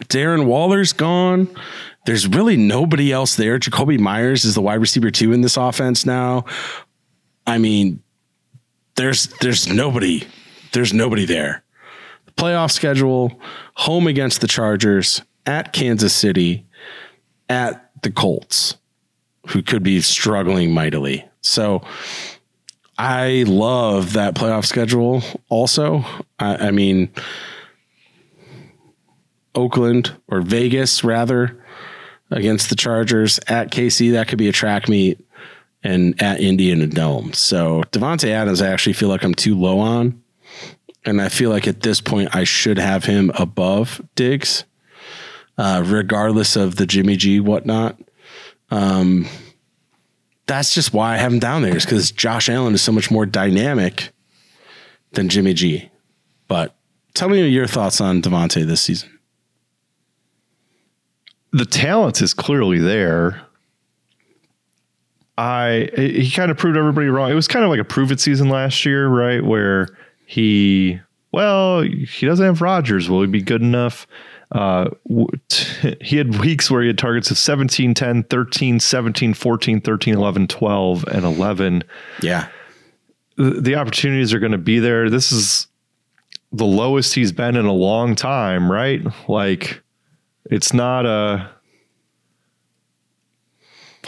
Darren Waller's gone. There's really nobody else there. Jakobi Meyers is the wide receiver two in this offense now. I mean, there's there's nobody. There's nobody there. Playoff schedule: home against the Chargers, at Kansas City, at the Colts, who could be struggling mightily. So I love that playoff schedule. Also, I, I mean, Oakland or Vegas rather against the Chargers at KC. That could be a track meet and at Indiana Dome. So Davante Adams, I actually feel like I'm too low on. And I feel like at this point I should have him above Diggs, uh, regardless of the Jimmy G whatnot. Um, that's just why I have him down there, is because Josh Allen is so much more dynamic than Jimmy G. But tell me your thoughts on Davante this season. The talent is clearly there. I he kind of proved everybody wrong. It was kind of like a prove it season last year, right? Where he well, he doesn't have Rodgers. Will he be good enough? Uh, he had weeks where he had targets of 17, 10, 13, 17, 14, 13, 11, 12, and 11 Yeah. the, the opportunities are going to be there. This is the lowest he's been in a long time, right? Like it's not a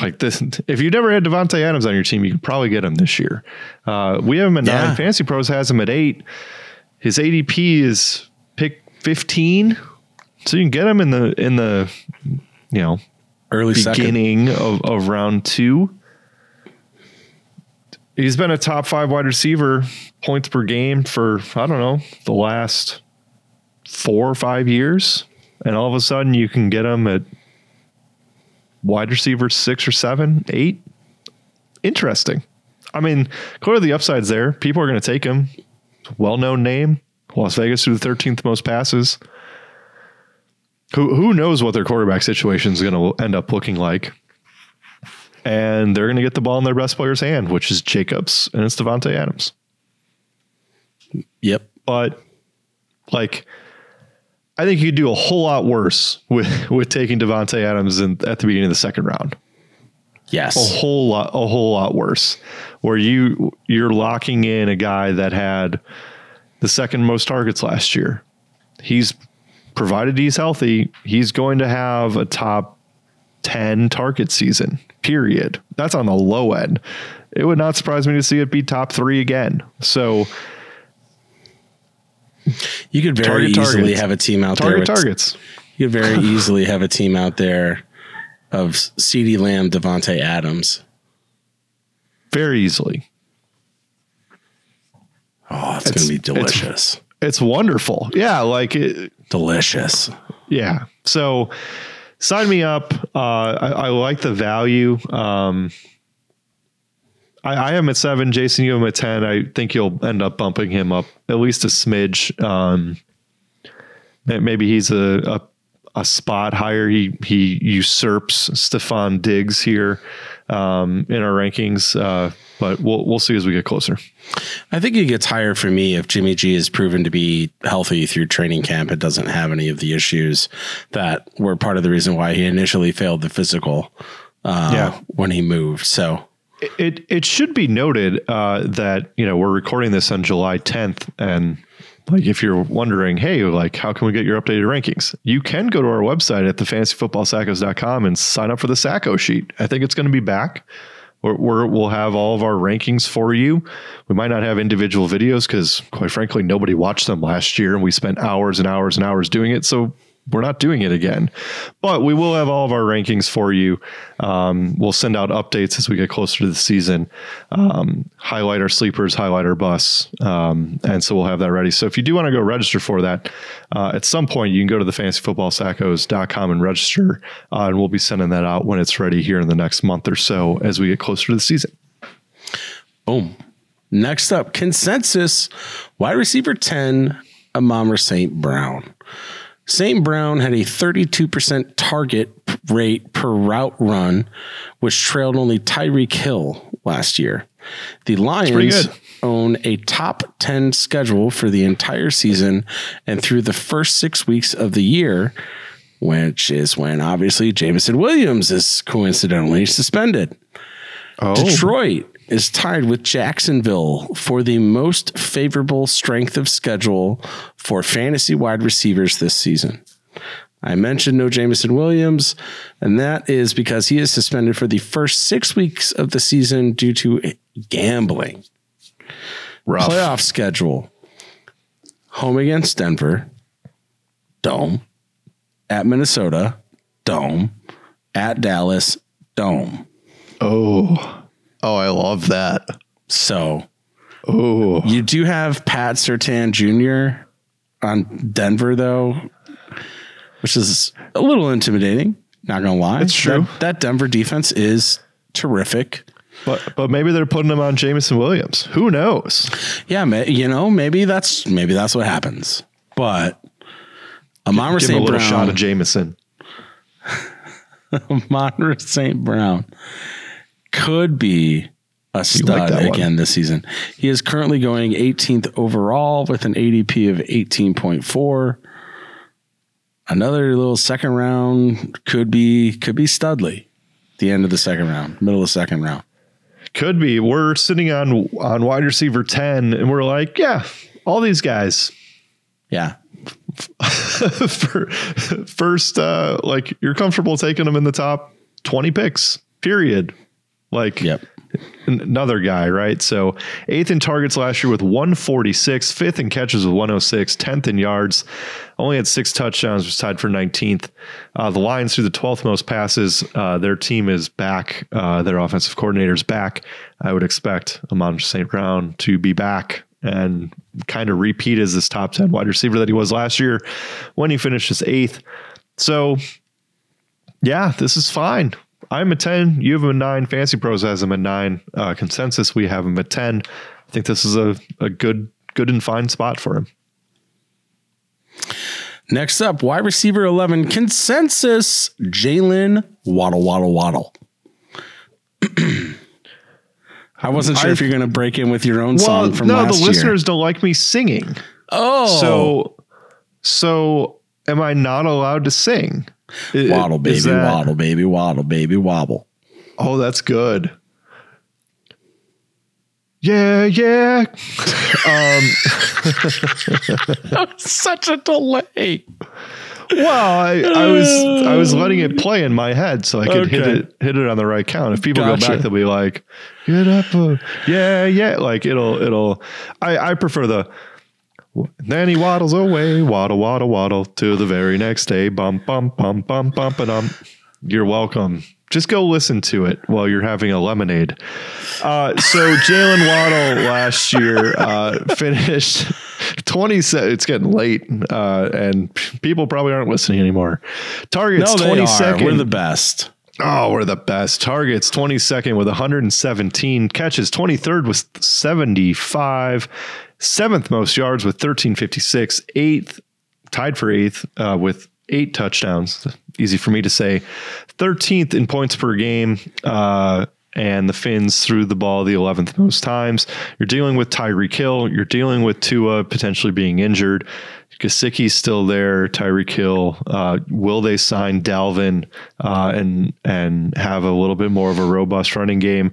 like this. If you never had Davante Adams on your team, you could probably get him this year. Uh, we have him at Yeah. nine. Fantasy Pros has him at eight. His ADP is pick fifteen, so you can get him in the in the you know Early second. beginning of, of round two. He's been a top five wide receiver points per game for, I don't know, the last four or five years. And all of a sudden you can get him at wide receiver six or seven, eight. Interesting. I mean, clearly the upside's there. People are going to take him. Well known name. Las Vegas threw the 13th most passes. Who who knows what their quarterback situation is going to end up looking like? And they're going to get the ball in their best player's hand, which is Jacobs, and it's Davante Adams. Yep. But like, I think you could do a whole lot worse with with taking Davante Adams in, at the beginning of the second round. Yes. A whole lot, a whole lot worse, where you you're locking in a guy that had the second most targets last year. He's provided he's healthy, he's going to have a top ten target season. Period. That's on the low end. It would not surprise me to see it be top three again. So you could very Target easily targets. have a team out there. target with- targets. You could very easily have a team out there of CeeDee Lamb, Davante Adams. Very easily. Oh, it's, It's- going to be it's- delicious. It's wonderful. Yeah, like it, delicious. Yeah. So sign me up. Uh, I, I like the value. Um, I, I am at seven. Jason, you am at 10. I think you'll end up bumping him up at least a smidge. Um, maybe he's a, a, a spot higher. He, he usurps Stefon Diggs here um, in our rankings. Uh, but we'll, we'll see as we get closer. I think he gets higher for me if Jimmy G is proven to be healthy through training camp and doesn't have any of the issues that were part of the reason why he initially failed the physical uh, Yeah. when he moved. So It it should be noted uh, that you know we're recording this on July 10th, and like if you're wondering, hey, like how can we get your updated rankings? You can go to our website at thefantasyfootballsackos.com and sign up for the Sacko sheet. I think it's going to be back. We're, we're, we'll have all of our rankings for you. We might not have individual videos because, quite frankly, nobody watched them last year, and we spent hours and hours and hours doing it. So we're not doing it again. But we will have all of our rankings for you. Um, we'll send out updates as we get closer to the season. Um, highlight our sleepers, highlight our bus, um, and so we'll have that ready. So if you do want to go register for that, uh, at some point you can go to the fantasyfootballsackos.com and register, uh, and we'll be sending that out when it's ready here in the next month or so as we get closer to the season. Boom. Next up, consensus wide receiver 10, Amon-Ra St. Brown. St. Brown had a 32% target rate per route run, which trailed only Tyreek Hill last year. The Lions own a top 10 schedule for the entire season and through the first six weeks of the year, which is when obviously Jameson Williams is coincidentally suspended. Oh, Detroit is tied with Jacksonville for the most favorable strength of schedule for fantasy wide receivers this season. I mentioned no Jameson Williams, and that is because he is suspended for the first six weeks of the season due to gambling. rough. Playoff schedule home against Denver, dome, at Minnesota, dome, at Dallas, dome. Oh, oh, I love that. So Oh, You do have Pat Surtain Jr. on Denver, though, which is a little intimidating. Not gonna lie, It's true. That, that Denver defense is terrific. but but maybe they're putting him on Jameson Williams. Who knows? Yeah, ma- you know, maybe that's maybe that's what happens. But Amon Give him a St. little shot Brown, of Jameson. Amon St. Brown could be a stud one. again this season. He is currently going 18th overall with an ADP of 18.4. Another little second round could be could be Studley. The end of the second round, middle of the second round. Could be. We're sitting on on wide receiver ten, and we're like, yeah, all these guys. Yeah, first, uh, like you're comfortable taking them in the top twenty picks. Period. Like, Yep. an- another guy, right? So eighth in targets last year with 146, fifth in catches with 106, 10th in yards, only had six touchdowns, was tied for 19th. Uh, the Lions threw the 12th most passes. Uh, their team is back. Uh, their offensive coordinator's back. I would expect Amon St. Brown to be back and kind of repeat as this top 10 wide receiver that he was last year when he finished his eighth. So yeah, this is fine. I'm a 10. You have him at nine. Fancy Pros has him a nine. Uh, consensus, we have him at 10. I think this is a, a good, good and fine spot for him. Next up, wide receiver 11 consensus Jaylen Waddle, Waddle, Waddle. I wasn't sure if I've- you're going to break in with your own song from no, last the year. listeners don't like me singing. oh, So, so am I not allowed to sing? I- Waddle, baby, is that- waddle, baby, waddle, baby, wobble. Oh, that's good. Yeah, yeah. Such a delay. Well, I, I was I was letting it play in my head so I could hit it hit it on the right count. If people go back, they'll be like, "Get up, uh, yeah, yeah." Like it'll it'll. I I prefer the. Then he waddles away, waddle, waddle, waddle to the very next day. Bump, bump, bump, bump, bump, and um. You're welcome. Just go listen to it while you're having a lemonade. Uh, so Jaylen Waddle last year uh, finished 27. It's getting late, uh, and people probably aren't listening anymore. Targets No, 22nd. We're the best. Oh, we're the best. Targets 22nd with 117. Catches 23rd with 75. Seventh most yards with 1356. Eighth, tied for eighth uh, with eight touchdowns. Easy for me to say. 13th in points per game. Uh, and the Fins threw the ball the 11th most times. You're dealing with Tyreek Hill. You're dealing with Tua potentially being injured. Gesicki's still there. Tyreek Hill. Uh, will they sign Dalvin uh, and and have a little bit more of a robust running game?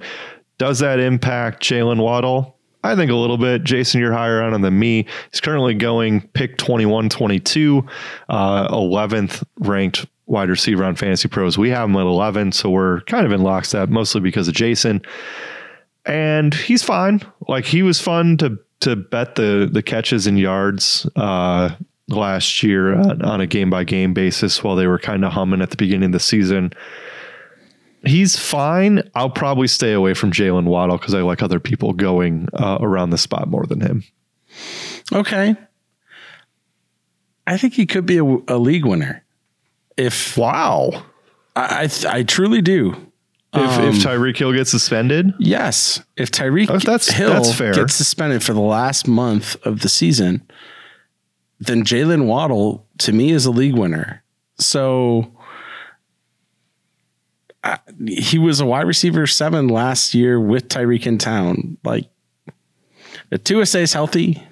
Does that impact Jaylen Waddle? I think a little bit. Jason, you're higher on him than me. He's currently going pick 21 22, uh, 11th ranked wide receiver on Fantasy Pros. We have him at 11, so we're kind of in lockstep, mostly because of Jason. And he's fine. Like he was fun to to bet the the catches and yards uh, last year on a game by game basis while they were kind of humming at the beginning of the season. He's fine. I'll probably stay away from Jaylen Waddle because I like other people going uh, around the spot more than him. Okay. I think he could be a, a league winner. If Wow. I, I, th- I truly do. If, if um, Tyreek Hill gets suspended, Yes, if Tyreek Oh, that's- Hill that's fair. gets suspended for the last month of the season, then Jaylen Waddle to me is a league winner. So I, he was a wide receiver seven last year with Tyreek in town. Like, if Tua stays healthy,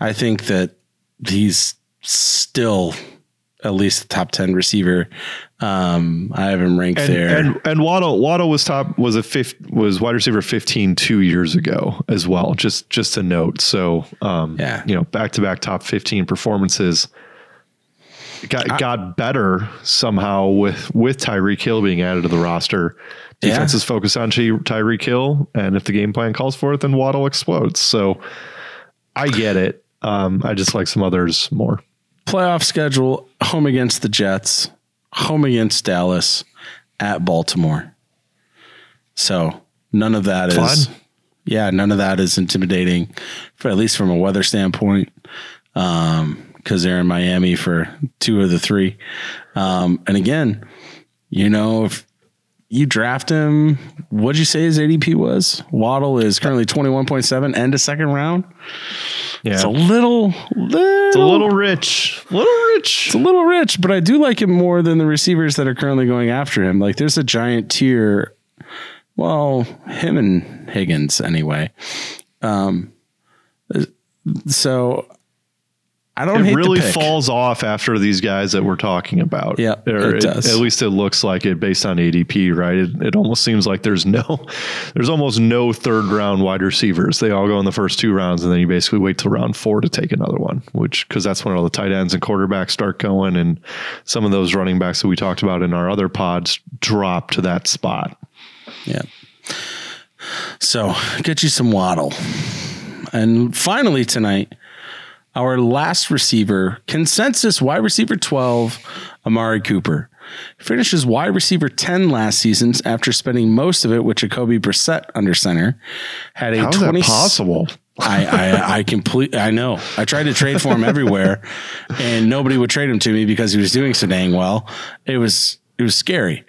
I think that he's still at least a top ten receiver. Um, I have him ranked and, there. and and Waddle Waddle was top was a fifth was wide receiver 15 two years ago as well. Just just a note. So um, Yeah. you know back to back top 15 performances. Got got better somehow with with Tyreek Hill being added to the roster. Yeah. Defense is focused on Ty- Tyreek Hill, and if the game plan calls for it, then Waddle explodes. So I get it. Um, I just like some others more. Playoff schedule home against the Jets, home against Dallas, at Baltimore. So none of that is, Fun. yeah, none of that is intimidating, for at least from a weather standpoint, because they're in Miami for two of the three. Um, and again, you know, if you draft him, what'd you say his ADP was? Waddle is currently twenty one point seven, and a second round. Yeah, It's a little, little, it's a little rich, little rich. it's a little rich, but I do like him more than the receivers that are currently going after him. Like there's a giant tier. Well, him and Higgins anyway. Um, so I don't it really falls off after these guys that we're talking about. Yeah, Or it does. At least it looks like it based on ADP, right? It, it almost seems like there's no, there's almost no third round wide receivers. They all go in the first two rounds, and then you basically wait till round four to take another one, which because that's when all the tight ends and quarterbacks start going, and some of those running backs that we talked about in our other pods drop to that spot. Yeah. So get you some waddle. And finally tonight, our last receiver, consensus wide receiver 12, Amari Cooper. Finishes wide receiver 10 last season after spending most of it with Jacoby Brissett under center. Had a How is 20 that possible? I, I I complete I know. I tried to trade for him everywhere and nobody would trade him to me because he was doing so dang well. It was it was scary.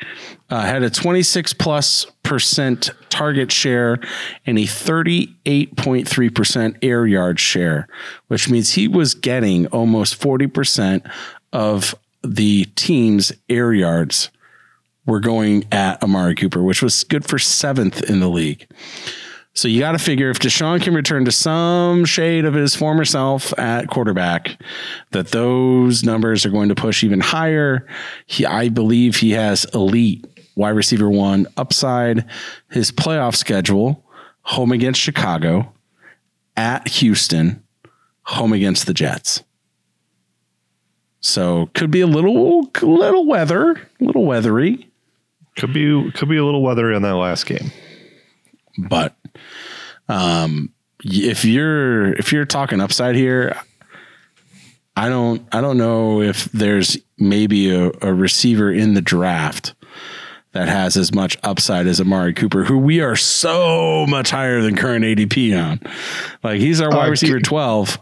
Uh, had a 26 plus percent target share and a 38.3 percent air yard share, which means he was getting almost 40 percent of the team's air yards were going at Amari Cooper, which was good for seventh in the league. So you got to figure if Deshaun can return to some shade of his former self at quarterback, that those numbers are going to push even higher. He, I believe he has elite wide receiver one upside. His playoff schedule: home against Chicago, at Houston, home against the Jets. So could be a little little weather, a little weathery, Could be could be a little weathery on that last game. But um if you're if you're talking upside here, I don't I don't know if there's maybe a, a receiver in the draft that has as much upside as Amari Cooper, who we are so much higher than current ADP on. Like he's our wide Uh, receiver 12.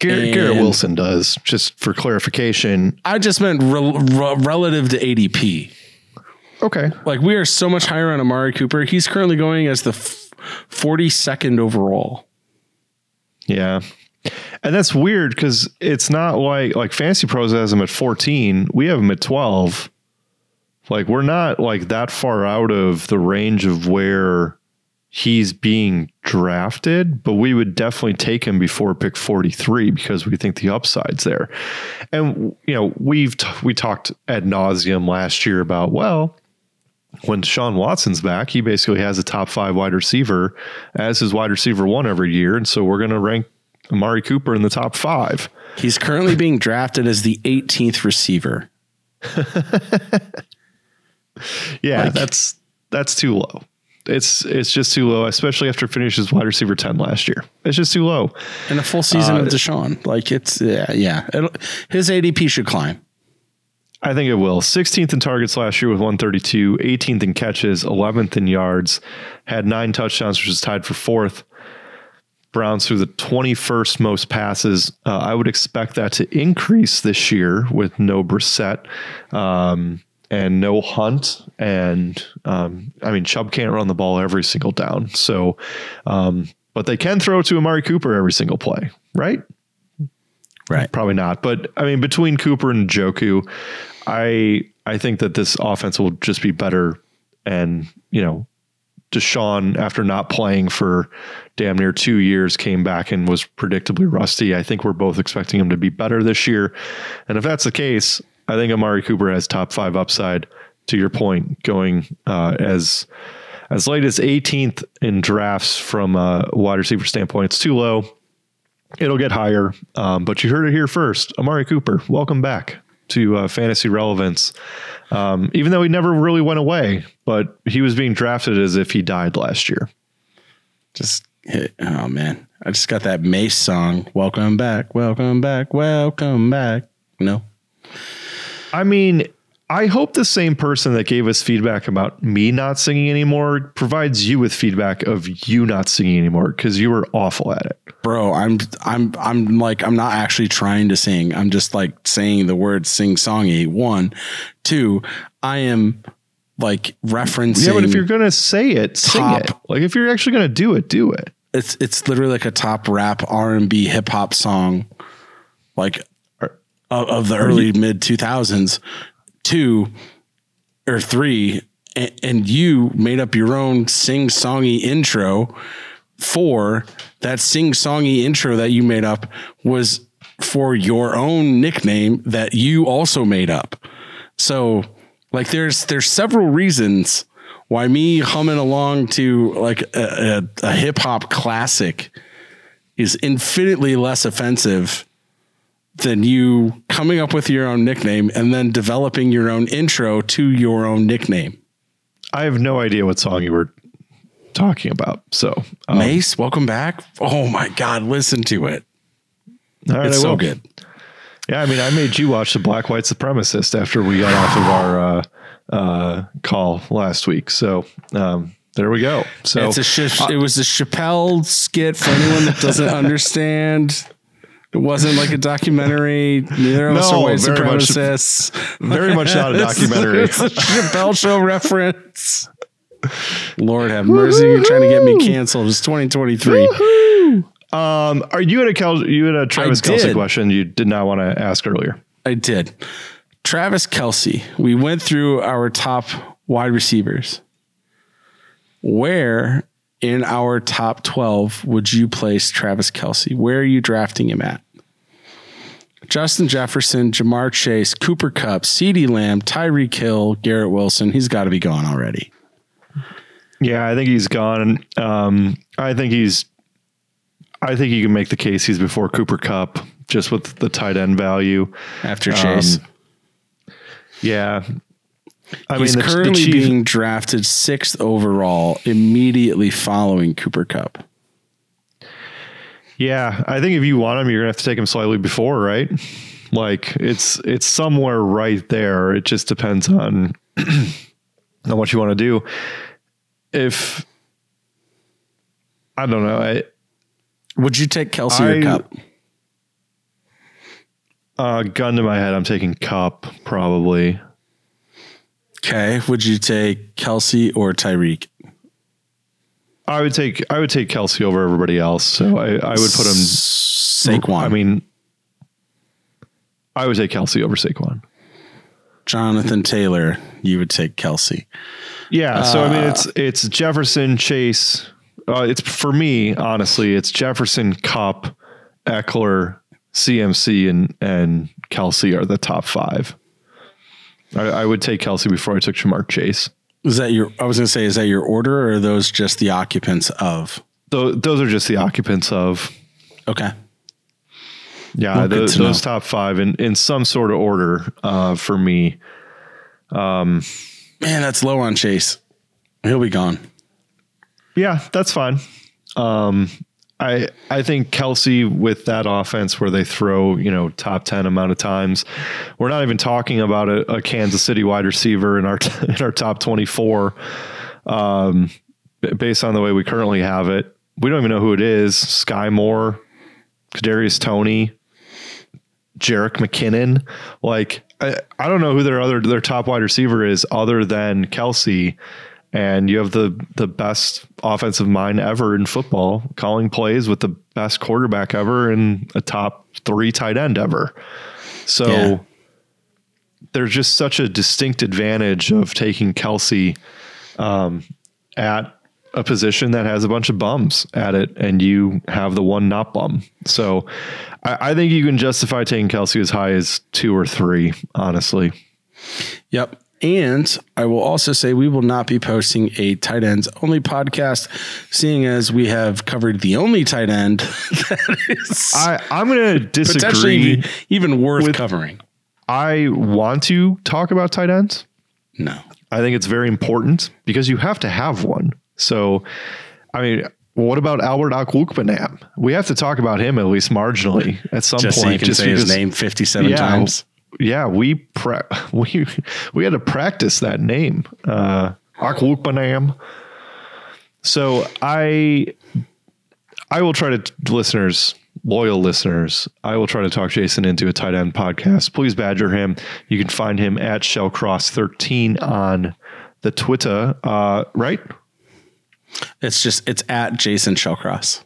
Garrett, Garrett Wilson does. Just for clarification. I just meant rel- rel- relative to ADP. Okay. Like we are so much higher on Amari Cooper. He's currently going as the f- 42nd overall. Yeah. And that's weird because it's not like like Fantasy Pros has him at 14. We have him at 12. Like we're not like that far out of the range of where he's being drafted, but we would definitely take him before pick 43 because we think the upside's there. And you know, we've t- we talked ad nauseum last year about well, when Deshaun Watson's back, he basically has a top five wide receiver as his wide receiver one every year. And so we're going to rank Amari Cooper in the top five. He's currently being drafted as the 18th receiver. Yeah, Like- that's that's too low. It's it's just too low, especially after finishing his wide receiver 10 last year. It's just too low. In a full season Uh, of Deshaun. Like it's, yeah, yeah. It'll, his ADP should climb. I think it will. 16th in targets last year with 132, 18th in catches, 11th in yards, had nine touchdowns, which is tied for fourth. Browns threw the 21st most passes. Uh, I would expect that to increase this year with no Brissett um, and no Hunt. And um, I mean, Chubb can't run the ball every single down. So, um, but they can throw to Amari Cooper every single play, right? Right. Probably not. But I mean, between Cooper and Njoku, I I think that this offense will just be better. And you know, Deshaun, after not playing for damn near two years, came back and was predictably rusty. I think we're both expecting him to be better this year. And if that's the case, I think Amari Cooper has top five upside. To your point, going uh, as as late as 18th in drafts from a wide receiver standpoint, it's too low it'll get higher. Um, but you heard it here first. Amari Cooper, welcome back to uh, fantasy relevance. Um, even though he never really went away, but he was being drafted as if he died last year. Just hit, oh man. I just got that Mase song. Welcome back. Welcome back. Welcome back. No. I mean, I hope the same person that gave us feedback about me not singing anymore provides you with feedback of you not singing anymore because you were awful at it. Bro, I'm I'm I'm like I'm not actually trying to sing. I'm just like saying the word sing songy. One, two, I am like referencing Yeah, but if you're gonna say it, sing it. Like if you're actually gonna do it, do it. it's it's literally like a top rap R and B hip hop song, like of, of the early mid two thousands. Two or three, and, and you made up your own sing songy intro. Four, that sing songy intro that you made up was for your own nickname that you also made up. So, like, there's there's several reasons why me humming along to like a, a, a hip hop classic is infinitely less offensive than you coming up with your own nickname and then developing your own intro to your own nickname. I have no idea what song you were talking about. So um, Mase, welcome back. Oh my God, listen to it. all right, It's so good. Yeah, I mean, I made you watch the Black White Supremacist after we got off of our uh, uh, call last week. So um, there we go. So it's a sh- it was a Chappelle skit for anyone that doesn't understand. It wasn't like a documentary. Neither of us No, are white very much- very much not a documentary. It's a Chappelle show reference. Lord have mercy. You're trying to get me canceled. It's 2023. Um, are you at a Kel- you had a Travis Kelce question you did not want to ask earlier? I did. Travis Kelce. We went through our top wide receivers. Where in our top 12 would you place Travis Kelce? Where are you drafting him at? Justin Jefferson, Ja'Marr Chase, Cooper Kupp, CeeDee Lamb, Tyreek Hill, Garrett Wilson. He's got to be gone already. Yeah, I think he's gone. Um, I think he's. I think you can make the case he's before Cooper Kupp just with the tight end value. After Chase. Yeah, I He's the- the currently Chief- being drafted sixth overall, immediately following Cooper Kupp. Yeah, I think if you want him, you're gonna have to take him slightly before, right? Like it's it's somewhere right there. It just depends on on what you want to do. If I don't know, I Would you take Kelce I- or Kupp? uh, gun to my head, I'm taking Kupp probably. Okay. Would you take Kelce or Tyreek? I would take I would take Kelce over everybody else. So I, I would put him. Saquon. I mean, I would take Kelce over Saquon. Jonathan Taylor. You would take Kelce. Yeah, so I mean Uh, it's it's Jefferson Chase. Uh, it's for me honestly, it's Jefferson, Kupp, Ekeler, CMC, and and Kelce are the top five. I, I would take Kelce before I took Ja'Marr Chase. Is that your? I was going to say, is that your order, or are those just the occupants of? Those, those are just the occupants of Okay. yeah Well, tho- good to those top five in in some sort of order uh, for me. Man, that's low on Chase. He'll be gone. Yeah, that's fine. Um, I I think Kelce with that offense where they throw you know top ten amount of times, we're not even talking about a, a Kansas City wide receiver in our in our top twenty four. Um, based on the way we currently have it, we don't even know who it is. Skyy Moore, Kadarius Toney, Jerick McKinnon. Like I, I don't know who their other their top wide receiver is other than Kelce. And you have the the best offensive mind ever in football, calling plays with the best quarterback ever and a top three tight end ever. So Yeah. there's just such a distinct advantage of taking Kelce um, at a position that has a bunch of bums at it, and you have the one not bum. So I, I think you can justify taking Kelce as high as two or three, honestly. Yep. And I will also say we will not be posting a tight ends only podcast, seeing as we have covered the only tight end that is I, I'm going to potentially disagree. even worth with- covering. I want to talk about tight ends. No. I think it's very important because you have to have one. So, I mean, what about Albert Okwuegbunam? We have to talk about him at least marginally at some Just point. so you can say his name 57 Yeah. times. Yeah, we pre- we we had to practice that name, uh, Okwuegbunam. So I I will try to listeners, loyal listeners, I will try to talk Jason into a tight end podcast. Please badger him. You can find him at Shellcross13 on the Twitter, uh, right? It's just, it's at Jason Shellcross.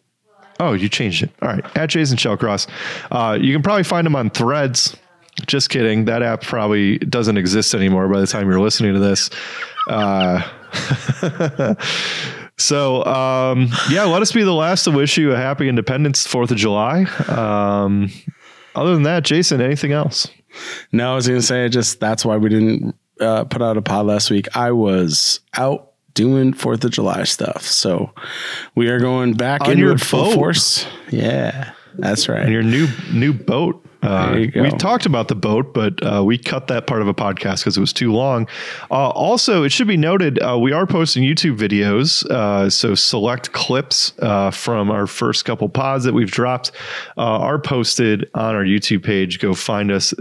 Oh, you changed it. All right. At Jason Shellcross. Uh, you can probably find him on threads. Just kidding. That app probably doesn't exist anymore by the time you're listening to this. Uh, so, um, yeah, let us be the last to wish you a happy Independence 4th of July. Um, other than that, Jason, anything else? No, I was going to say just that's why we didn't uh, put out a pod last week. I was out doing Fourth of July stuff, so we are going back On into your full boat. force. Yeah, that's right. And your new new boat. Uh, There you go. We talked about the boat, but uh, we cut that part of a podcast because it was too long. Uh, also, it should be noted uh, we are posting YouTube videos, uh, so select clips uh, from our first couple pods that we've dropped uh, are posted on our YouTube page. Go find us.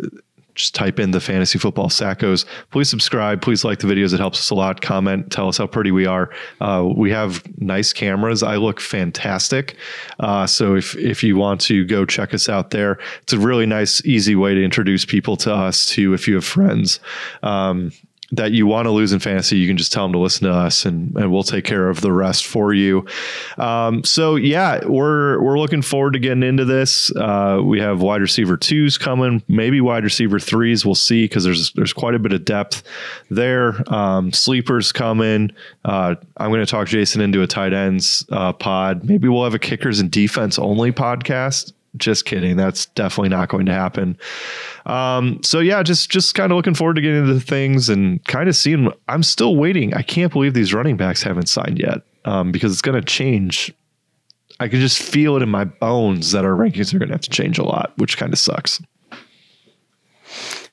Just type in the fantasy football sackos. Please subscribe. Please like the videos. It helps us a lot. Comment. Tell us how pretty we are. Uh, we have nice cameras. I look fantastic. Uh, so if if you want to go check us out there, it's a really nice, easy way to introduce people to us too. If you have friends. Um, that you want to lose in fantasy, you can just tell them to listen to us, and, and we'll take care of the rest for you. Um, so yeah, we're we're looking forward to getting into this. Uh, we have wide receiver twos coming, maybe wide receiver threes. We'll see because there's there's quite a bit of depth there. Um, sleepers coming. Uh, I'm going to talk Jason into a tight ends uh, pod. Maybe we'll have a kickers and defense only podcast just kidding. That's definitely not going to happen. Um, so yeah, just just kind of looking forward to getting into things and kind of seeing. I'm still waiting. I can't believe these running backs haven't signed yet um, because it's going to change. I can just feel it in my bones that our rankings are going to have to change a lot, which kind of sucks.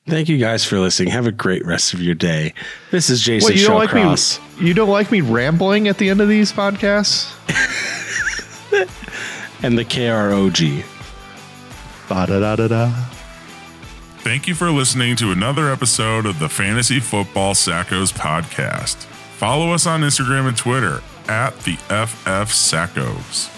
Thank you guys for listening. Have a great rest of your day. This is Jason What you don't like me? You don't like me rambling at the end of these podcasts? and the KROG. Ba da da da da. Thank you for listening to another episode of the Fantasy Football Sackos podcast. Follow us on Instagram and Twitter at the FF Sackos.